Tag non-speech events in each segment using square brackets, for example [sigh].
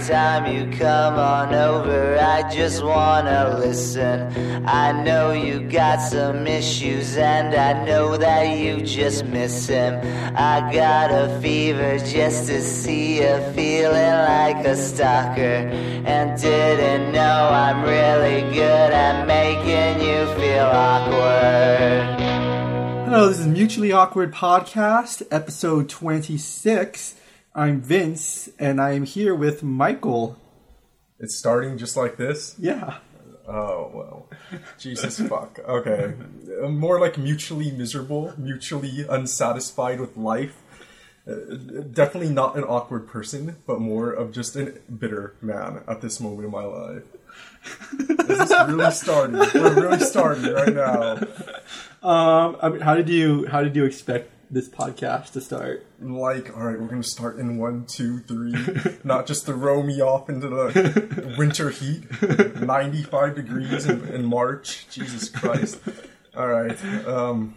time you come on over, I just wanna listen. I know you got some issues, and I know that you just miss him. I got a fever just to see you feeling like a stalker, and didn't know I'm really good at making you feel awkward. Hello, this is Mutually Awkward Podcast, episode 26. I'm Vince, and I am here with Michael. It's starting just like this? Yeah. Oh, well. Jesus [laughs] fuck. Okay. Uh, More like mutually miserable, mutually unsatisfied with life. Uh, definitely not an awkward person, but more of just a bitter man at this moment in my life. This is really starting? We're really starting right now. [laughs] Um, I mean, how did you how did you expect this podcast to start? Like, all right, we're gonna start in one, two, three. [laughs] Not just throw me off into the [laughs] winter heat, ninety-five degrees in, in March. Jesus Christ! All right. Um,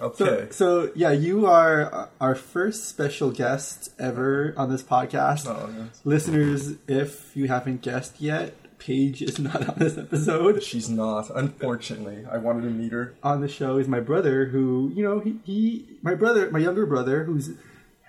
okay. So yeah, you are our first special guest ever on this podcast. Oh, yes. Listeners, if you haven't guessed yet, Paige is not on this episode. She's not. Unfortunately, I wanted to meet her. on the show is my brother who you know he, he my brother my younger brother who's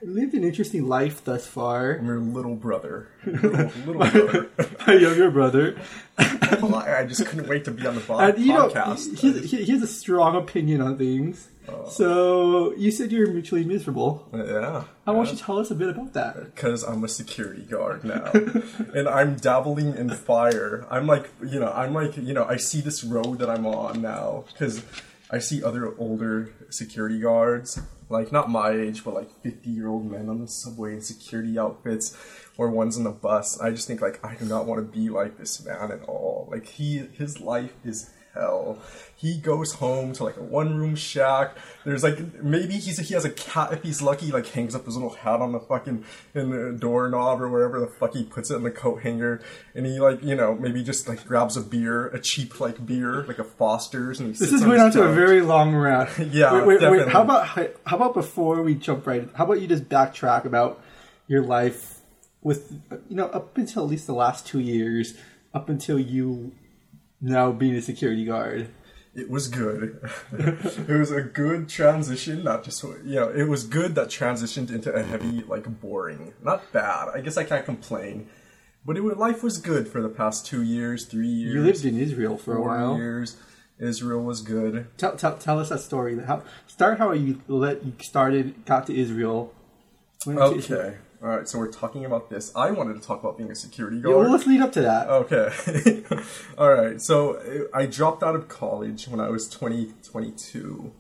lived an interesting life thus far her little brother. [laughs] Little, little brother. [laughs] my younger brother I just couldn't wait to be on the po- [laughs] and you know podcast. he, he, he has a strong opinion on things Uh, so you said you're mutually miserable yeah. i want you to tell us a bit about that because I'm a security guard now, [laughs] and I'm dabbling in fire. I'm like, you know, I'm like, you know, I see this road that I'm on now because I see other older security guards, like not my age, but like 50 year old men on the subway in security outfits, or ones on the bus. I just think like I do not want to be like this man at all. Like he, his life is hell. He goes home to like a one room shack. There's like maybe he's he has a cat if he's lucky. Like hangs up his little hat on the fucking in the doorknob or wherever the fuck he puts it in the coat hanger. And he like you know maybe just like grabs a beer, a cheap like beer, like a Foster's, and he this is going on to a very long rant [laughs] Yeah, wait, wait, wait. how about how about before we jump right how about you just backtrack about your life with you know up until at least the last two years up until you now being a security guard It was good. [laughs] it was a good transition, not just you know, it was good that transitioned into a heavy like boring. Not bad. I guess I can't complain. But it life was good for the past two years, three years. you lived in israel for a while years. Israel was good. tell, tell, tell us that story how, start how you let you started got to israel Went to Israel. All right. So we're talking about this. I wanted to talk about being a security Yeah, guard. well, let's lead up to that Okay. [laughs] All right. So uh, I dropped out of college when I was 20, 22.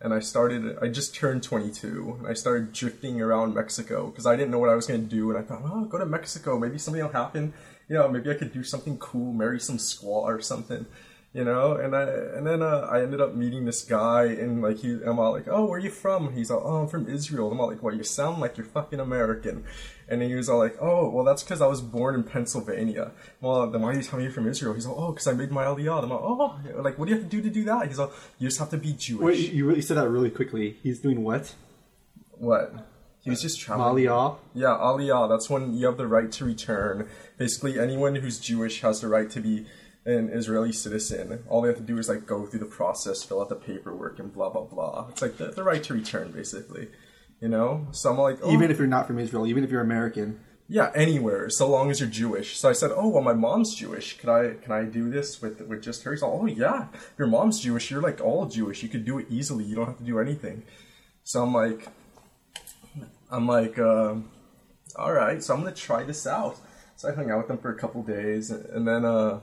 And I started, I just turned 22. And I started drifting around Mexico because I didn't know what I was going to do. And I thought, oh, I'll go to Mexico. Maybe something will happen. You know, maybe I could do something cool, marry some squaw or something. You know, and I and then uh, I ended up meeting this guy, and like he, I'm all like, "Oh, where are you from?" He's like, "Oh, I'm from Israel." I'm all like, "Well, you sound like you're fucking American." And he was all like, "Oh, well, that's because I was born in Pennsylvania." Well, then why are you telling me you're from Israel? He's like, "Oh, because I made my aliyah." I'm like, "Oh, like what do you have to do to do that?" He's like, "You just have to be Jewish." Wait, you really said that really quickly he's doing what what? He was just traveling. Aliyah? Yeah, aliyah. That's when you have the right to return. Basically, anyone who's Jewish has the right to be an Israeli citizen. All they have to do is like go through the process, fill out the paperwork, and blah blah blah. It's like the, the right to return, basically. You know. So I'm like, oh, even if you're not from israel even if you're american yeah, anywhere, so long as you're Jewish. So I said, oh well, my mom's Jewish. Can I can I do this with with just her? He's like, oh yeah, your mom's Jewish. You're like all Jewish. You could do it easily. You don't have to do anything. So I'm like, I'm like, um, all right. So I'm gonna try this out. So I hung out with them for a couple days, and then uh,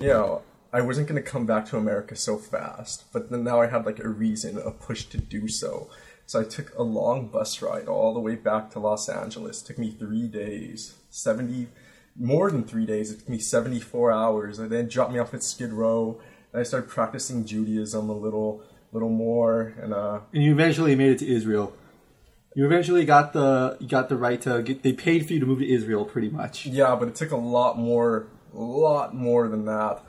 you know. I wasn't gonna come back to America so fast, but then now I had like a reason, a push to do so. So I took a long bus ride all the way back to Los Angeles. It took me three days, seventy, more than three days. It took me seventy-four hours. And then dropped me off at Skid Row. And I started practicing Judaism a little, little more. And uh, and you eventually made it to Israel. You eventually got the you got the right to get. They paid for you to move to Israel, pretty much. yeah, but it took a lot more, a lot more than that.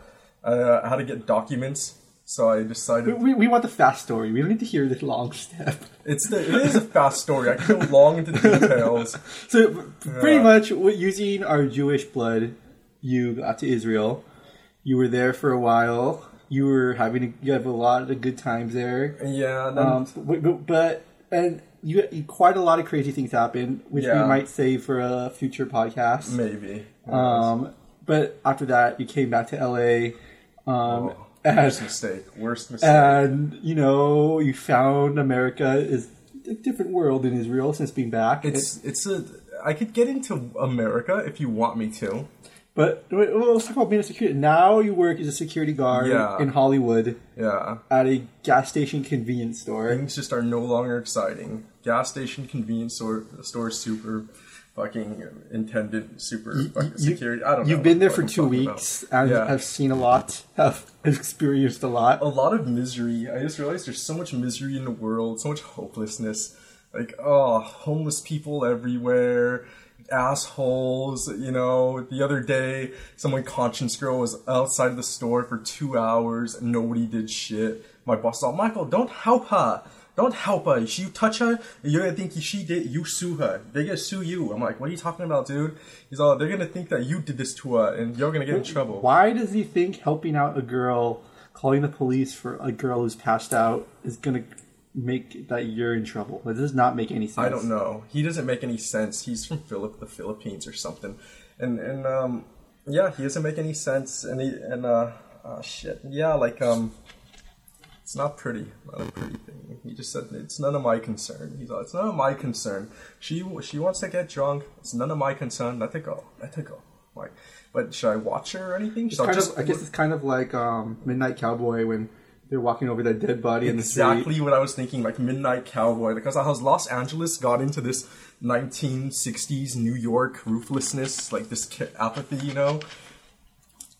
Uh, I had to get documents So I decided We, we want the fast story. We don't need to hear the long [laughs] step. it's the it is a fast story. I can go long into details. [laughs] So pretty much, using our Jewish blood, you got to Israel. You were there for a while. You were having you have a lot of good times there. Yeah, then, Um, but, but, and you, quite a lot of crazy things happened, which we might save for a future podcast. maybe. Um, but after that, you came back to LA. Um, Oh, worst and, mistake. Worst mistake. and you know you found America is a different world in Israel since being back. it's it's a. I could get into America if you want me to. But well, let's talk about being a security. Now you work as a security guard Yeah. in Hollywood Yeah. at a gas station convenience store. Things just are no longer exciting. Gas station, convenience store, store, super fucking intendant, super fucking You- security. I don't know. You've been there for two weeks and Yeah. have seen a lot, [laughs] I've experienced a lot. a lot of misery. I just realized there's so much misery in the world, so much hopelessness. Like, oh, homeless people everywhere, assholes. You know, the other day, someone conscience girl was outside of the store for two hours and nobody did shit. My boss thought, Michael, don't help her. Don't help her. You touch her, you're gonna think she did. You sue her. They're gonna sue you. I'm like, what are you talking about, dude? He's all, they're gonna think that you did this to her, and you're gonna get in trouble. Why does he think helping out a girl, calling the police for a girl who's passed out, is to make that you're in trouble? That does not make any sense. I don't know. He doesn't make any sense. He's from Philip, the Philippines or something, and and um, yeah, he doesn't make any sense. And he and uh, oh shit, yeah, like um, it's not pretty, not a pretty thing. He just said it's none of my concern. He's like, it's none of my concern. She she wants to get drunk. It's none of my concern. Let it go. Let it go. Like, but should I watch her or anything? Should I Kind just of, I guess it's kind of like um, Midnight Cowboy when they're walking over that dead body in the street. exactly what I was thinking, like Midnight Cowboy, because how Los Angeles got into this 1960s New York ruthlessness, like this apathy, you know.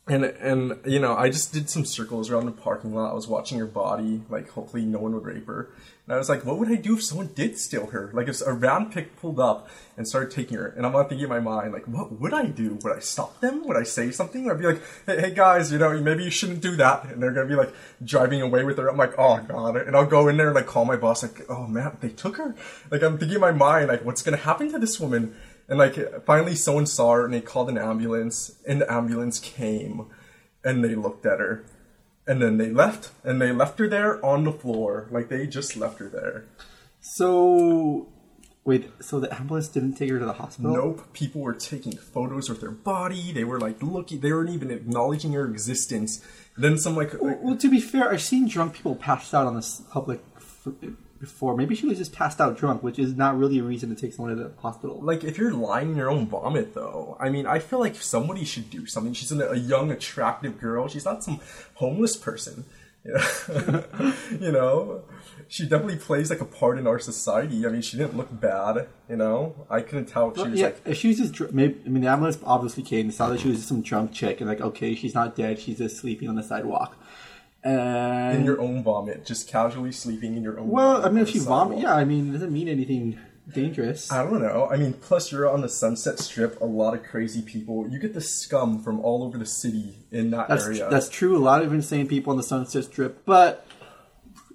And and you know, I just did some circles around the parking lot. I was watching her body, like hopefully no one would rape her. And I was like, what would I do if someone did steal her? Like if a van pick pulled up and started taking her, and I'm not thinking in my mind, like, what would I do? Would I stop them? Would I say something? I'd be like, hey, hey guys, you know, maybe you shouldn't do that. And they're gonna be like driving away with her. I'm like, oh god. And I'll go in there and like call my boss, like, oh man, they took her. Like I'm thinking in my mind, like, what's gonna happen to this woman? And like finally someone saw her and they called an ambulance and the ambulance came and they looked at her. And then they left and they left her there on the floor. Like they just left her there. So, wait, so the ambulance didn't take her to the hospital? Nope. People were taking photos of their body. They were like looking they weren't even acknowledging her existence. then some like, like Well, to be fair, I've seen drunk people passed out on this public before. Maybe she was just passed out drunk, which is not really a reason to take someone to the hospital. like if you're lying in your own vomit though i mean i feel like somebody should do something she's a, a young attractive girl she's not some homeless person you [laughs] know? you know she definitely plays like a part in our society i mean she didn't look bad you know i couldn't tell if she was yeah, like if she was just dr- maybe. I mean, the ambulance obviously came and saw that she was just some drunk chick, and like, okay, she's not dead. She's just sleeping on the sidewalk. And in your own vomit just casually sleeping in your own well, I mean, if you vomit, yeah, I mean, it doesn't mean anything dangerous. I don't know. I mean, plus you're on the Sunset Strip. A lot of crazy people. You get the scum from all over the city in that That's area. that's true. A lot of insane people on the Sunset Strip, but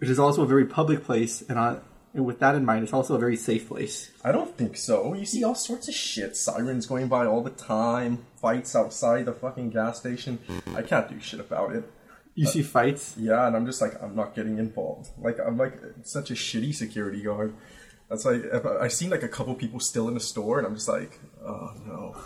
it is also a very public place, and, I, and with that in mind, it's also a very safe place. I don't think so. You see all sorts of shit. Sirens going by all the time. Fights outside the fucking gas station. I can't do shit about it. You see fights. Yeah, and I'm just like, I'm not getting involved. Like, I'm like such a shitty security guard. That's like, if I, I seen like a couple people still in the store, and I'm just like, oh no.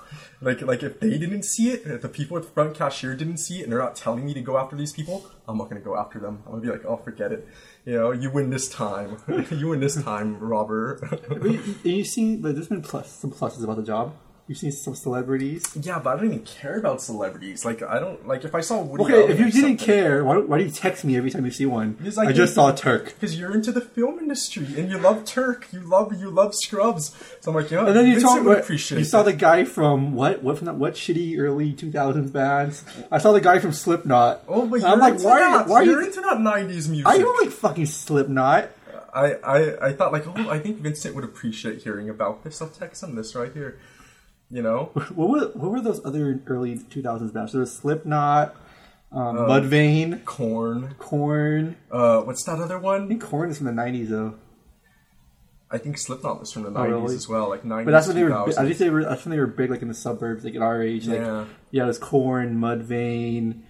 Like, like if they didn't see it, if the people at the front cashier didn't see it, and they're not telling me to go after these people, I'm not gonna go after them. I'm gonna be like, oh, forget it. You know, you win this time. [laughs] you win this time, robber. you, you seen, but there's been plus some pluses about the job. You've seen some celebrities. Yeah, but I don't even care about celebrities. Like, I don't like if I saw Woody. Okay, Allen if you didn't care, why, why do you text me every time you see one? Because I I just saw Turk. because you're into the film industry and you love Turk, you love you love Scrubs. So I'm like, yeah, And then you told would appreciate. you saw the guy from what what from that what shitty early two thousands bands. I saw the guy from Slipknot. Oh, but I'm like, why? that. Why are you're you? into that '90s music? I don't like fucking Slipknot. I, I I thought like, oh, I think Vincent would appreciate hearing about this. I'll text him this right here. You know, [laughs] What were what were those other early two thousands bands? There was Slipknot. um, Mudvayne, Korn. Korn. Uh, what's that other one? I think Korn is from the '90s though. I think Slipknot was from the Oh, 90s really? as well, like 90s. But that's when they were. I think they were. That's when they were big, like in the suburbs, like at our age. Like, Yeah. yeah, there's Korn, Mudvayne.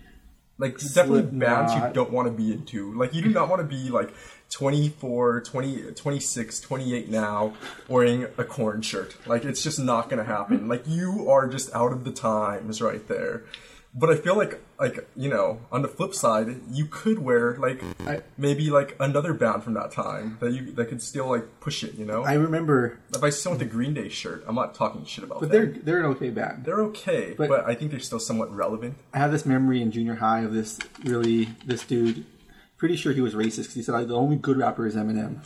Like definitely bands you don't want to be into. Like you do not want to be like 24, 20, 26, 28 now wearing a Korn shirt. Like it's just not going to happen. Like you are just out of the times right there. But I feel like like you know, on the flip side, you could wear like I- maybe like another band from that time that you that could still like push it, you know? I remember, if I still want the Green Day shirt, I'm not talking shit about but them. they're they're an okay band. They're okay, But- but I think they're still somewhat relevant. I have this memory in junior high of this really this dude. Pretty sure he was racist because he said the only good rapper is Eminem.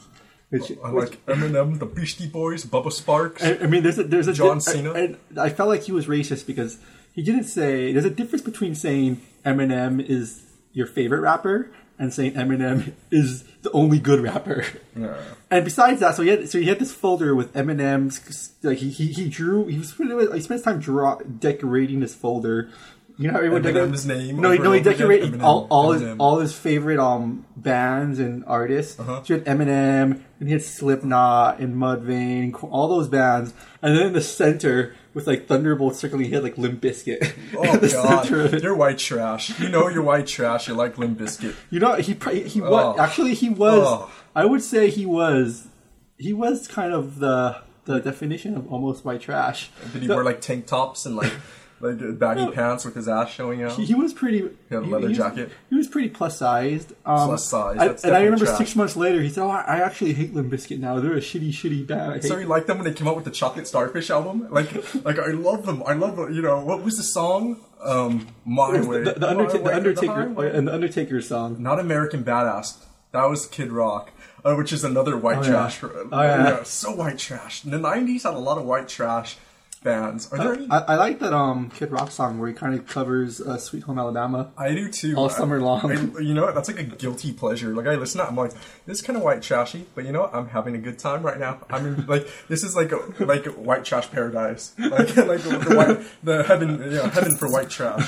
Which, I like Eminem, the Beastie Boys, Bubba Sparxxx. I, I mean, there's a there's a John I- Cena? I, I felt like he was racist because he didn't say there's a difference between saying Eminem is your favorite rapper and saying Eminem is the only good rapper. Yeah. And besides that, so he had so he had this folder with Eminem's like he he, he drew he was he spent his time draw decorating this folder. You know how everyone Eminem's name No, no, he decorated Eminem, all, all his all his favorite um bands and artists. Uh-huh. So you had Eminem, and he had Slipknot and Mudvayne, all those bands. And then in the center with like Thunderbolt circling, he had like Limp Bizkit. Oh [laughs] in the god, center of it. you're white trash. You know you're white trash. You like Limp Bizkit. You know, he he was Oh. actually he was. Oh. I would say he was. He was kind of the the definition of almost white trash. Did he The- wear like tank tops and like [laughs] like baggy No. pants with his ass showing out? He, he was pretty. He had a leather was, jacket? He was pretty plus sized. Um, Plus sized, I- and I remember trash. six months later, he said, "Oh, I actually hate Limp Bizkit now. They're a shitty, shitty band." So you like them when they came out with the Chocolate Starfish album? Like, [laughs] like I love them. I love you know what was the song? Um, My Way. the, the, My Way the Undertaker Highway. and the Undertaker song. Not American Badass. That was Kid Rock, uh, which is another white Oh, yeah. trash. Oh, yeah. so white trash. The '90s had a lot of white trash bands. Are there any? I, I like that um Kid Rock song where he kind of covers uh, "Sweet Home Alabama." I do too. All I- summer long. I- you know what? That's like a guilty pleasure. Like I listen to it, I'm like, this is kind of white trashy, but you know what? I'm having a good time right now. I mean, like this is like a, like white trash paradise. Like [laughs] like the, white, the heaven, you know, heaven for white trash.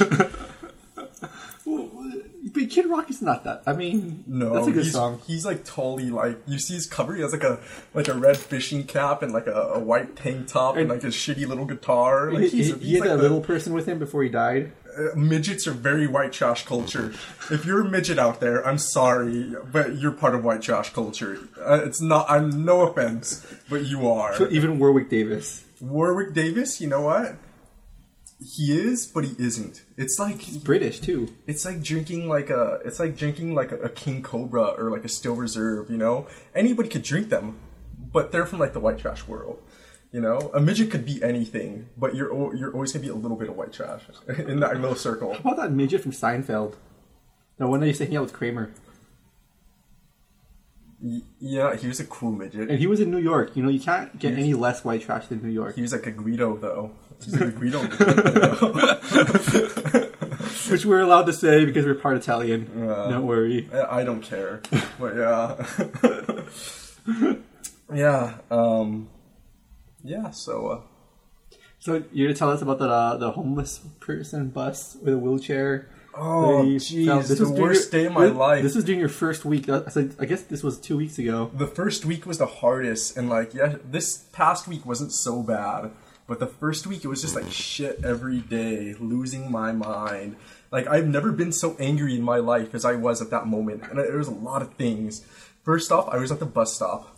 But Kid Rock is not that. I mean, No, that's a good he's, song. He's like totally like you see his cover. He has like a like a red fishing cap and like a, a white tank top and, And- like a shitty little guitar. Like He, he's, he, he's he had like that the- little person with him before he died. uh, midgets are very white trash culture. If you're a midget out there, I'm sorry, but you're part of white trash culture. Uh, it's not. I'm no offense, but you are. Even Warwick Davis. Warwick Davis, you know what? He is, but he isn't. It's like he's British too. it's like drinking like a it's like drinking like a, a King Cobra or like a Steel Reserve. You know, anybody could drink them, but they're from like the white trash world. You know, a midget could be anything, but you're you're always gonna be a little bit of white trash [laughs] in that little circle. How about that midget from Seinfeld? The one that used to hang out with Kramer. Y- Yeah, he was a cool midget. And he was in New York. You know, you can't get any less white trash than New York. He was like a Guido though. Like a Guido. Which we're allowed to say because we're part Italian. Yeah. Don't worry. I don't care, but yeah, [laughs] yeah, um, yeah. So uh, So you're gonna tell us about the uh, the homeless person bus with a wheelchair? Oh, jeez, the worst day of my this- life. This was during your first week. Uh, so I guess this was two weeks ago. the first week was the hardest, and like yeah, this past week wasn't so bad, but the first week it was just like shit every day, losing my mind. Like I've never been so angry in my life as I was at that moment, and there was a lot of things. First off, I was at the bus stop,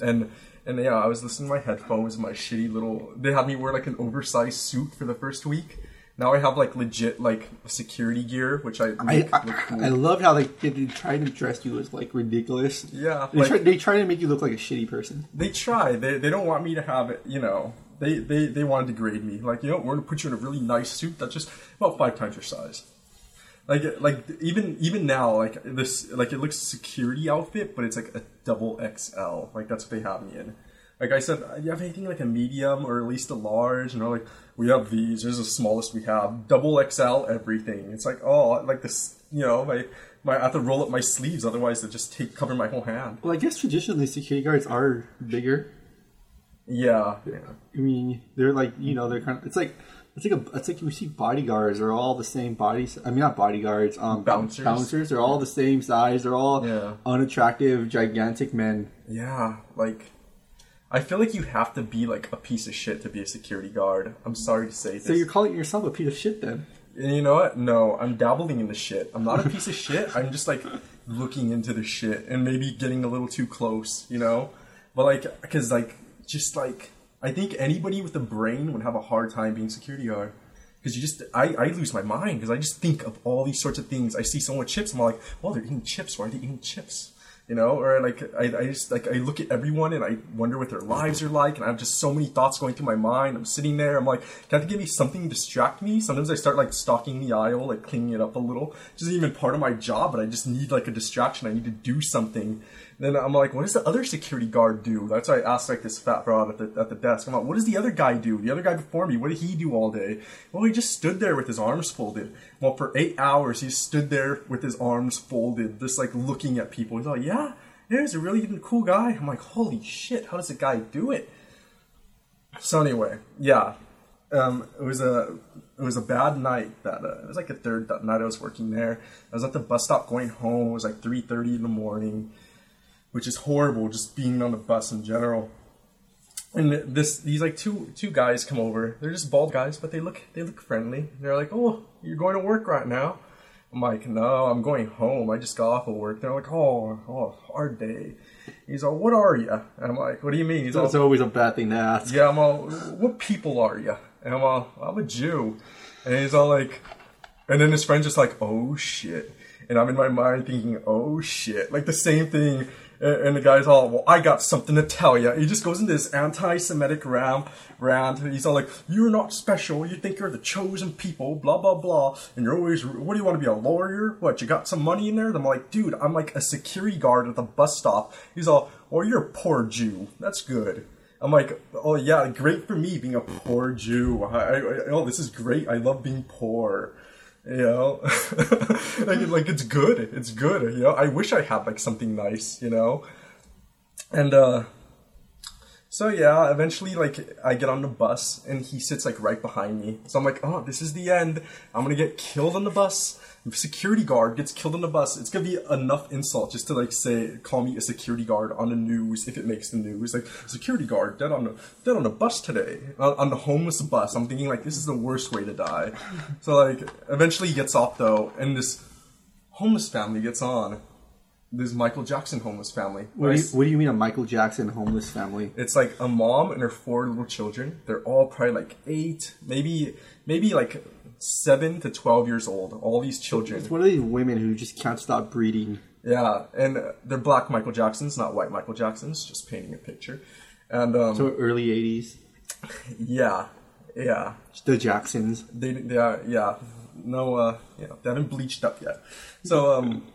and and yeah, I was listening to my headphones, my shitty little. They had me wear like an oversized suit for the first week. Now I have like legit like security gear, which I I, make I, look cool. I love how they, they try to dress you as like ridiculous. Yeah, they, like- try, they try to make you look like a shitty person. they try. They they don't want me to have it. You know, they they they want to degrade me. Like you know, we're gonna put you in a really nice suit that's just about five times your size. Like like even even now, like this like it looks security outfit, but it's like a double XL. Like that's what they have me in. Like I said, do you have anything like a medium or at least a large? You know, like we have these. This is the smallest we have. Double XL everything. It's like oh, like this. You know, my my I have to roll up my sleeves, otherwise they just take cover my whole hand. Well, I guess traditionally security guards are bigger. Yeah, yeah. I mean, they're like you know they're kind of it's like It's like a, it's like you see bodyguards are all the same bodies. I mean, not bodyguards, um, Bouncers. Bouncers. They're all the same size. They're all Yeah. unattractive, gigantic men. Yeah, like I feel like you have to be like a piece of shit to be a security guard. I'm sorry to say this. So you're calling yourself a piece of shit then? And you know what? No, I'm dabbling in the shit. I'm not a piece of shit. I'm just like looking into the shit and maybe getting a little too close, you know? But like, because like, just like, I think anybody with a brain would have a hard time being security guard. Because you just, I, I lose my mind because I just think of all these sorts of things. I see someone with chips, I'm like, well, they're eating chips. Why are they eating chips? You know, or like I, I just like I look at everyone and I wonder what their lives are like, and I have just so many thoughts going through my mind. I'm sitting there, I'm like, can I give me something to distract me? Sometimes I start like stalking the aisle, like cleaning it up a little. Which isn't even part of my job, but I just need like a distraction. I need to do something. Then I'm like, what does the other security guard do? That's why I asked like this fat broad at the at the desk. I'm like, what does the other guy do? The other guy before me, what did he do all day? Well, he just stood there with his arms folded. Well, for eight hours, he stood there with his arms folded, just like looking at people. He's like, yeah, yeah, he's a really cool guy. I'm like, holy shit, how does a guy do it? So anyway, yeah, um, it was a it was a bad night. That uh, it was like a third night I was working there. I was at the bus stop going home. It was like three thirty in the morning, which is horrible. Just being on the bus in general. And this these like two two guys come over. They're just bald guys, but they look they look friendly. They're like, "Oh, you're going to work right now." I'm like, "No, I'm going home. I just got off of work." They're like, "Oh, oh, hard day." He's all, "What are you?" And I'm like, "What do you mean?" He's all, always a bad thing to ask. yeah, I'm all, what people are you? And I'm all, I'm a Jew. And he's all like, and then his friend's just like, oh shit. And I'm in my mind thinking, oh shit. Like the same thing. And the guy's all, well, I got something to tell you. He just goes into this anti-Semitic rant. And he's all like, you're not special. You think you're the chosen people, blah, blah, blah. And you're always, what do you want to be, a lawyer? What, you got some money in there? And I'm like, dude, I'm like a security guard at the bus stop. He's all, well, you're a poor Jew. That's good. I'm like, oh yeah, great for me being a poor Jew. I, I, oh, this is great. I love being poor. You know, [laughs] like, like it's good. It's good. You know, I wish I had like something nice. You know, and uh, so yeah, eventually like I get on the bus and he sits like right behind me. So I'm like, oh, this is the end. I'm gonna get killed on the bus. Security guard gets killed on the bus. It's gonna be enough insult just to like say, call me a security guard on the news if it makes the news. Like security guard dead on the dead on the bus today on, on the homeless bus. I'm thinking like this is the worst way to die. [laughs] So like eventually he gets off though, and this homeless family gets on. This Michael Jackson homeless family. What do, you, what do you mean a Michael Jackson homeless family? It's like a mom and her four little children. They're all probably like eight, maybe maybe like seven to twelve years old. All these children. It's one of these women who just can't stop breeding. Yeah, and they're black Michael Jacksons, not white Michael Jacksons. Just painting a picture. And um, So early '80s, yeah, yeah, the Jacksons. they, they are, yeah, no, uh, yeah, they haven't bleached up yet. So um,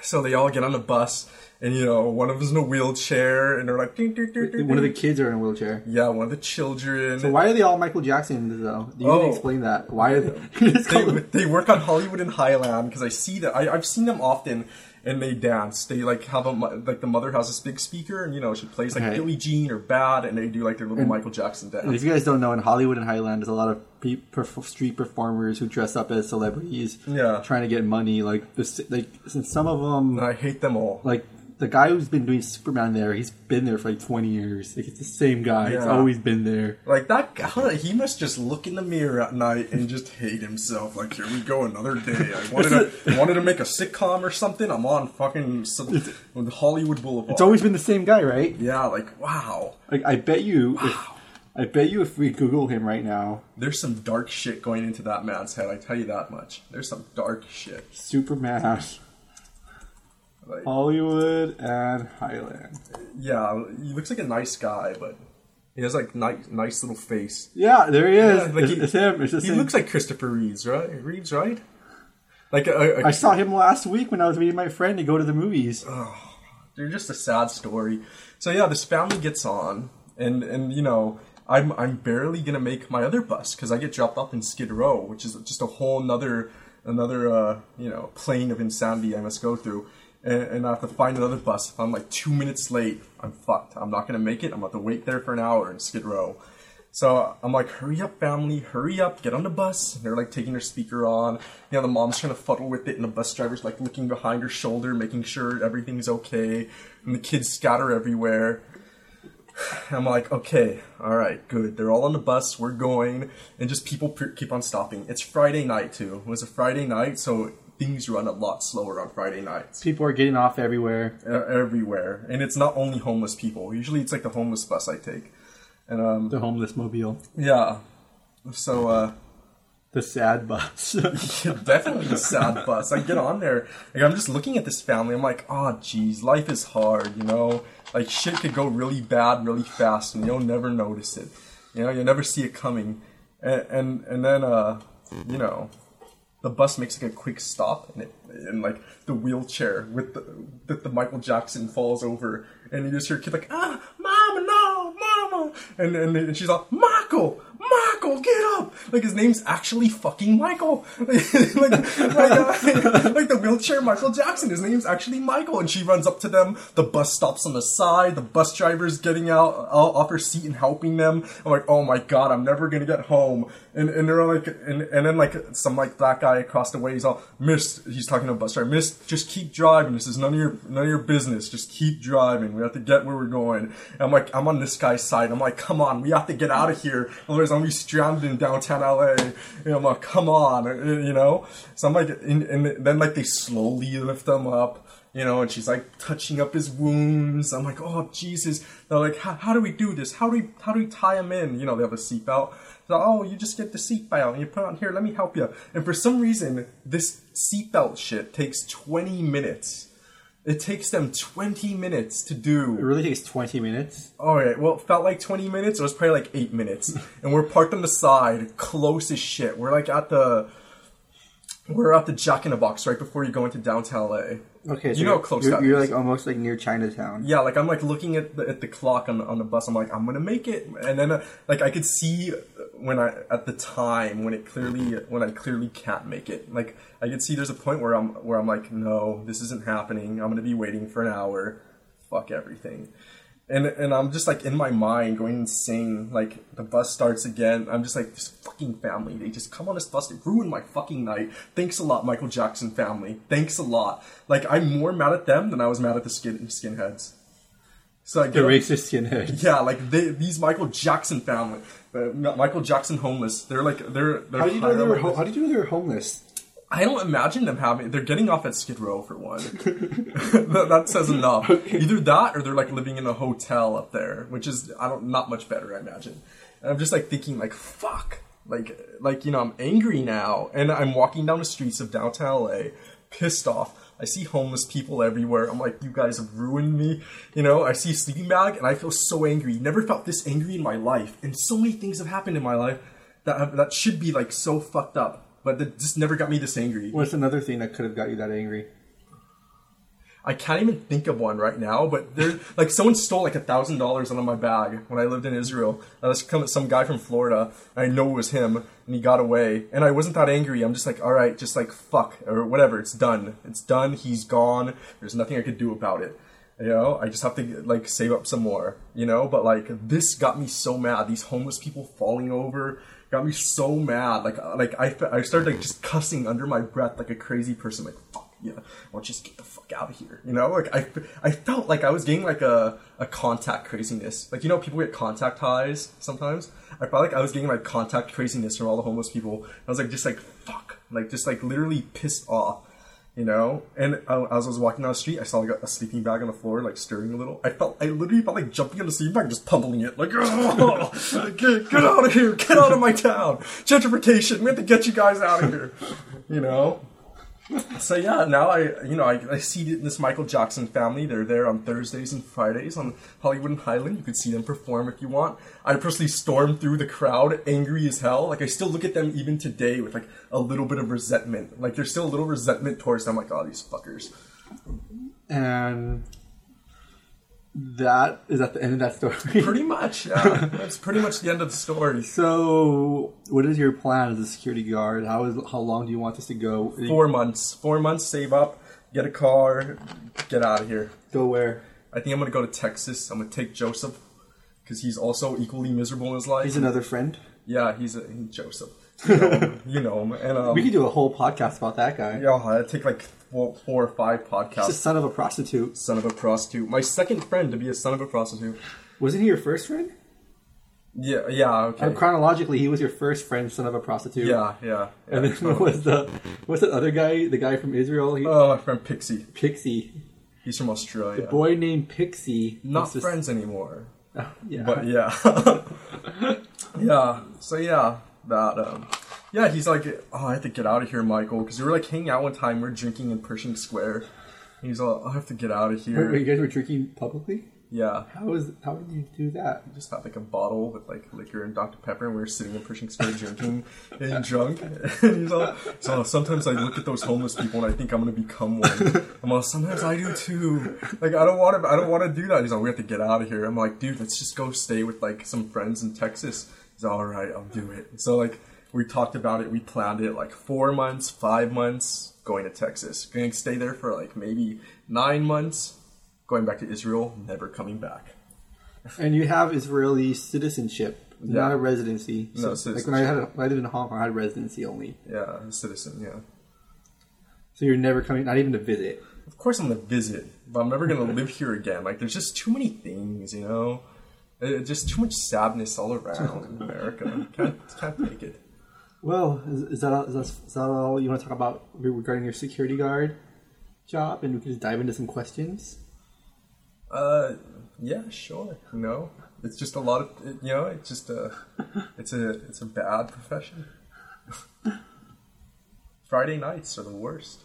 so they all get on the bus, and you know, one of them's in a wheelchair, and they're like, "Ding, ding, ding, ding, One of the kids are in a wheelchair. yeah, one of the children. So why are they all Michael Jacksons though? You Oh. can explain that. Why are [laughs] they? They, they work on Hollywood and Highland because I see that I, I've seen them often and they dance. They like have a like the mother has this big speaker and you know she plays like Okay. Billie Jean or Bad and they do like their little Michael Jackson dance. if you guys don't know, in Hollywood and Highland, there's a lot of street performers who dress up as celebrities, Yeah. trying to get money. Like this, like some of them, And I hate them all. like the guy who's been doing Superman there, he's been there for like 20 years. Like it's the same guy. It's always been there. Like that guy, [laughs] he must just look in the mirror at night and just hate himself. Like here we go, another day. I [laughs] wanted to wanted to make a sitcom or something. I'm on fucking some, on Hollywood Boulevard. It's always been the same guy, right? yeah, like wow. Like I bet you, if, I bet you, if we Google him right now, There's some dark shit going into that man's head. I tell you that much. There's some dark shit. Superman, [laughs] Like, Hollywood and Highland. Yeah, he looks like a nice guy, but he has like nice, nice little face. Yeah, there he is. Yeah, like it's, he- it's him. It's He same. looks like Christopher Reeves, right? Reeves, right? Like a, a, I saw him last week when I was meeting my friend to go to the movies. they're just a sad story. So yeah, this family gets on, and and you know, I'm I'm barely gonna make my other bus because I get dropped off in Skid Row, which is just a whole another another uh, you know plane of insanity I must go through. And, and I have to find another bus. If I'm like two minutes late, I'm fucked. I'm not gonna make it. I'm about to wait there for an hour in Skid Row. So I'm like, hurry up, family, hurry up, get on the bus. And they're like taking their speaker on. You know, the mom's trying to fuddle with it, and the bus driver's like looking behind her shoulder, making sure everything's okay. And the kids scatter everywhere. [sighs] I'm like, okay, all right, good. They're all on the bus. We're going, and just people p- keep on stopping. It's Friday night too. It was a Friday night, so things run a lot slower on Friday nights People are getting off everywhere. everywhere. And it's not only homeless people. Usually, it's like the homeless bus I take, and um, The homeless mobile. yeah. So uh, The sad bus. [laughs] [laughs] definitely the sad bus. I get on there, like I'm just looking at this family. I'm like, oh, geez, life is hard, you know. Like shit could go really bad really fast, and you'll never notice it. You know, you'll never see it coming. And and, and then uh, you know, the bus makes like a quick stop, and it and like the wheelchair with the that the Michael Jackson falls over, and you just hear a kid like, ah, mama, no, mama, and and, and she's like, Michael. Michael, get up! Like his name's actually fucking Michael. [laughs] like, like, uh, [laughs] like the wheelchair Michael Jackson. His name's actually Michael, and she runs up to them. The bus stops on the side. The bus driver's getting out, out off her seat and helping them. I'm like, oh my god, I'm never gonna get home. And and they're like, and, and then like some like black guy across the way, he's all, Miss, he's talking to a bus driver, Miss, just keep driving. This is none of your none of your business. Just keep driving. We have to get where we're going. And I'm like, I'm on this guy's side. I'm like, come on, we have to get out of here. Otherwise, I'm gonna be stranded in downtown LA. And I'm like, come on, uh, uh, you know. So I'm like, and, and then like they slowly lift them up you know, and she's like touching up his wounds. I'm like, oh Jesus! They're like, how, how do we do this? How do we how do we tie him in? You know, they have a seatbelt. So, oh, you just get the seatbelt and you put it on here. Let me help you. And for some reason, this seatbelt shit takes 20 minutes. It takes them 20 minutes to do. it really takes 20 minutes. All right. Well, it felt like 20 minutes. It was probably like eight minutes, [laughs] and we're parked on the side, close as shit. We're like at the, we're at the Jack in the Box right before you go into downtown LA. Okay, so You know you're, close you're, you're like almost like near Chinatown. Yeah, like I'm like looking at the, at the clock on the, on the bus. I'm like, I'm gonna make it, and then uh, like I could see when I at the time when it clearly when I clearly can't make it. Like I could see there's a point where I'm where I'm like, no, this isn't happening. I'm gonna be waiting for an hour. Fuck everything. And and I'm just like in my mind going insane. Like the bus starts again. I'm just like this fucking family. They just come on this bus. They ruin my fucking night. Thanks a lot, Michael Jackson family. Thanks a lot. Like I'm more mad at them than I was mad at the skin skinheads. So I The racist skinheads. yeah, like they, these Michael Jackson family, uh, Michael Jackson homeless. They're like they're. they're How do you know they were? Ho- how did you know they were homeless? I don't imagine them having. They're getting off at Skid Row for one. [laughs] that, that says enough. Either that, or they're like living in a hotel up there, which is I don't not much better. I imagine. And I'm just like thinking like fuck, like like you know I'm angry now, and I'm walking down the streets of downtown LA, pissed off. I see homeless people everywhere. I'm like, you guys have ruined me. You know, I see a sleeping bag and I feel so angry. Never felt this angry in my life. And so many things have happened in my life that have, that should be like so fucked up, but that just never got me this angry. What's another thing that could have got you that angry? I can't even think of one right now, but there, like, someone stole like a thousand dollars out of my bag when I lived in Israel. Uh, this come some guy from Florida. I know it was him, and he got away. And I wasn't that angry. I'm just like, all right, just like fuck or whatever. It's done. It's done. He's gone. There's nothing I could do about it. You know, I just have to like save up some more. You know, but like this got me so mad. These homeless people falling over got me so mad. Like, uh, like I, I started like just cussing under my breath like a crazy person. Like, fuck yeah, don't just get the fuck out of here? You know, like I, I felt like I was getting like a, a contact craziness. Like you know, people get contact highs sometimes. I felt like I was getting like contact craziness from all the homeless people. I was like just like fuck, like just like literally pissed off. You know, and uh, as I was walking down the street, I saw like a, a sleeping bag on the floor, like stirring a little. I felt, I literally felt like jumping on the sleeping bag, and just pummeling it, like, oh, [laughs] get, get out of here, get out of my town, gentrification. We have to get you guys out of here. You know, [laughs] so yeah, now I you know I, I see this Michael Jackson family. They're there on Thursdays and Fridays on Hollywood and Highland. You could see them perform if you want. I personally storm through the crowd, angry as hell. Like I still look at them even today with like a little bit of resentment. Like there's still a little resentment towards them. Like oh these fuckers. And that is at the end of that story. Pretty much, yeah. [laughs] That's pretty much the end of the story. so, what is your plan as a security guard? How is how long do you want this to go? Four months. Four months. Save up. Get a car. Get out of here. Go where? I think I'm gonna go to Texas. I'm gonna take Joseph because he's also equally miserable in his life. He's another friend. yeah, he's, a, he's Joseph. You know, him, you know him. And um, We could do a whole podcast about that guy. yeah, I'd take like four, four or five podcasts. He's podcasts. son of a prostitute. Son of a prostitute. My second friend to be a son of a prostitute. Wasn't he your first friend? Yeah, yeah, okay. Uh, chronologically, he was your first friend, son of a prostitute. yeah, yeah. yeah. And then what was the what's the other guy? The guy from Israel? He, Oh, my friend Pixie. Pixie. He's from Australia. The boy named Pixie. Not was just- friends anymore. Oh, yeah. But yeah. [laughs] [laughs] yeah. So yeah, that um yeah, he's like, oh, I have to get out of here, Michael, because we were like hanging out one time. We are drinking in Pershing Square. And he's all, I have to get out of here. wait, you guys were drinking publicly? Yeah, How was how did you do that? just had like a bottle with like liquor and Dr Pepper, and we were sitting in Pershing Square drinking [laughs] and drunk. [laughs] And he's all, so sometimes I look at those homeless people and I think I'm gonna become one. I'm all, sometimes I do too. Like I don't want to, I don't want to do that. He's like, we have to get out of here. I'm like, dude, let's just go stay with like some friends in Texas. He's all right, I'll do it. So like we talked about it, we planned it like four months, five months, going to Texas. Going to stay there for like maybe nine months, going back to Israel, never coming back. And you have Israeli citizenship, not a residency. No, So, like when I had a, when I lived in Hong Kong, I had residency only. Yeah, a citizen. Yeah. So you're never coming, not even to visit. Of course, I'm gonna visit, but I'm never gonna live here again. Like, there's just too many things, you know. Uh, just too much sadness all around in America. Can't can't take it. Well, is, is that all, is that, is that all you want to talk about regarding your security guard job? And we can just dive into some questions. Uh, yeah, sure. No, it's just a lot of you know. It's just a, [laughs] it's a it's a bad profession. Friday nights are the worst.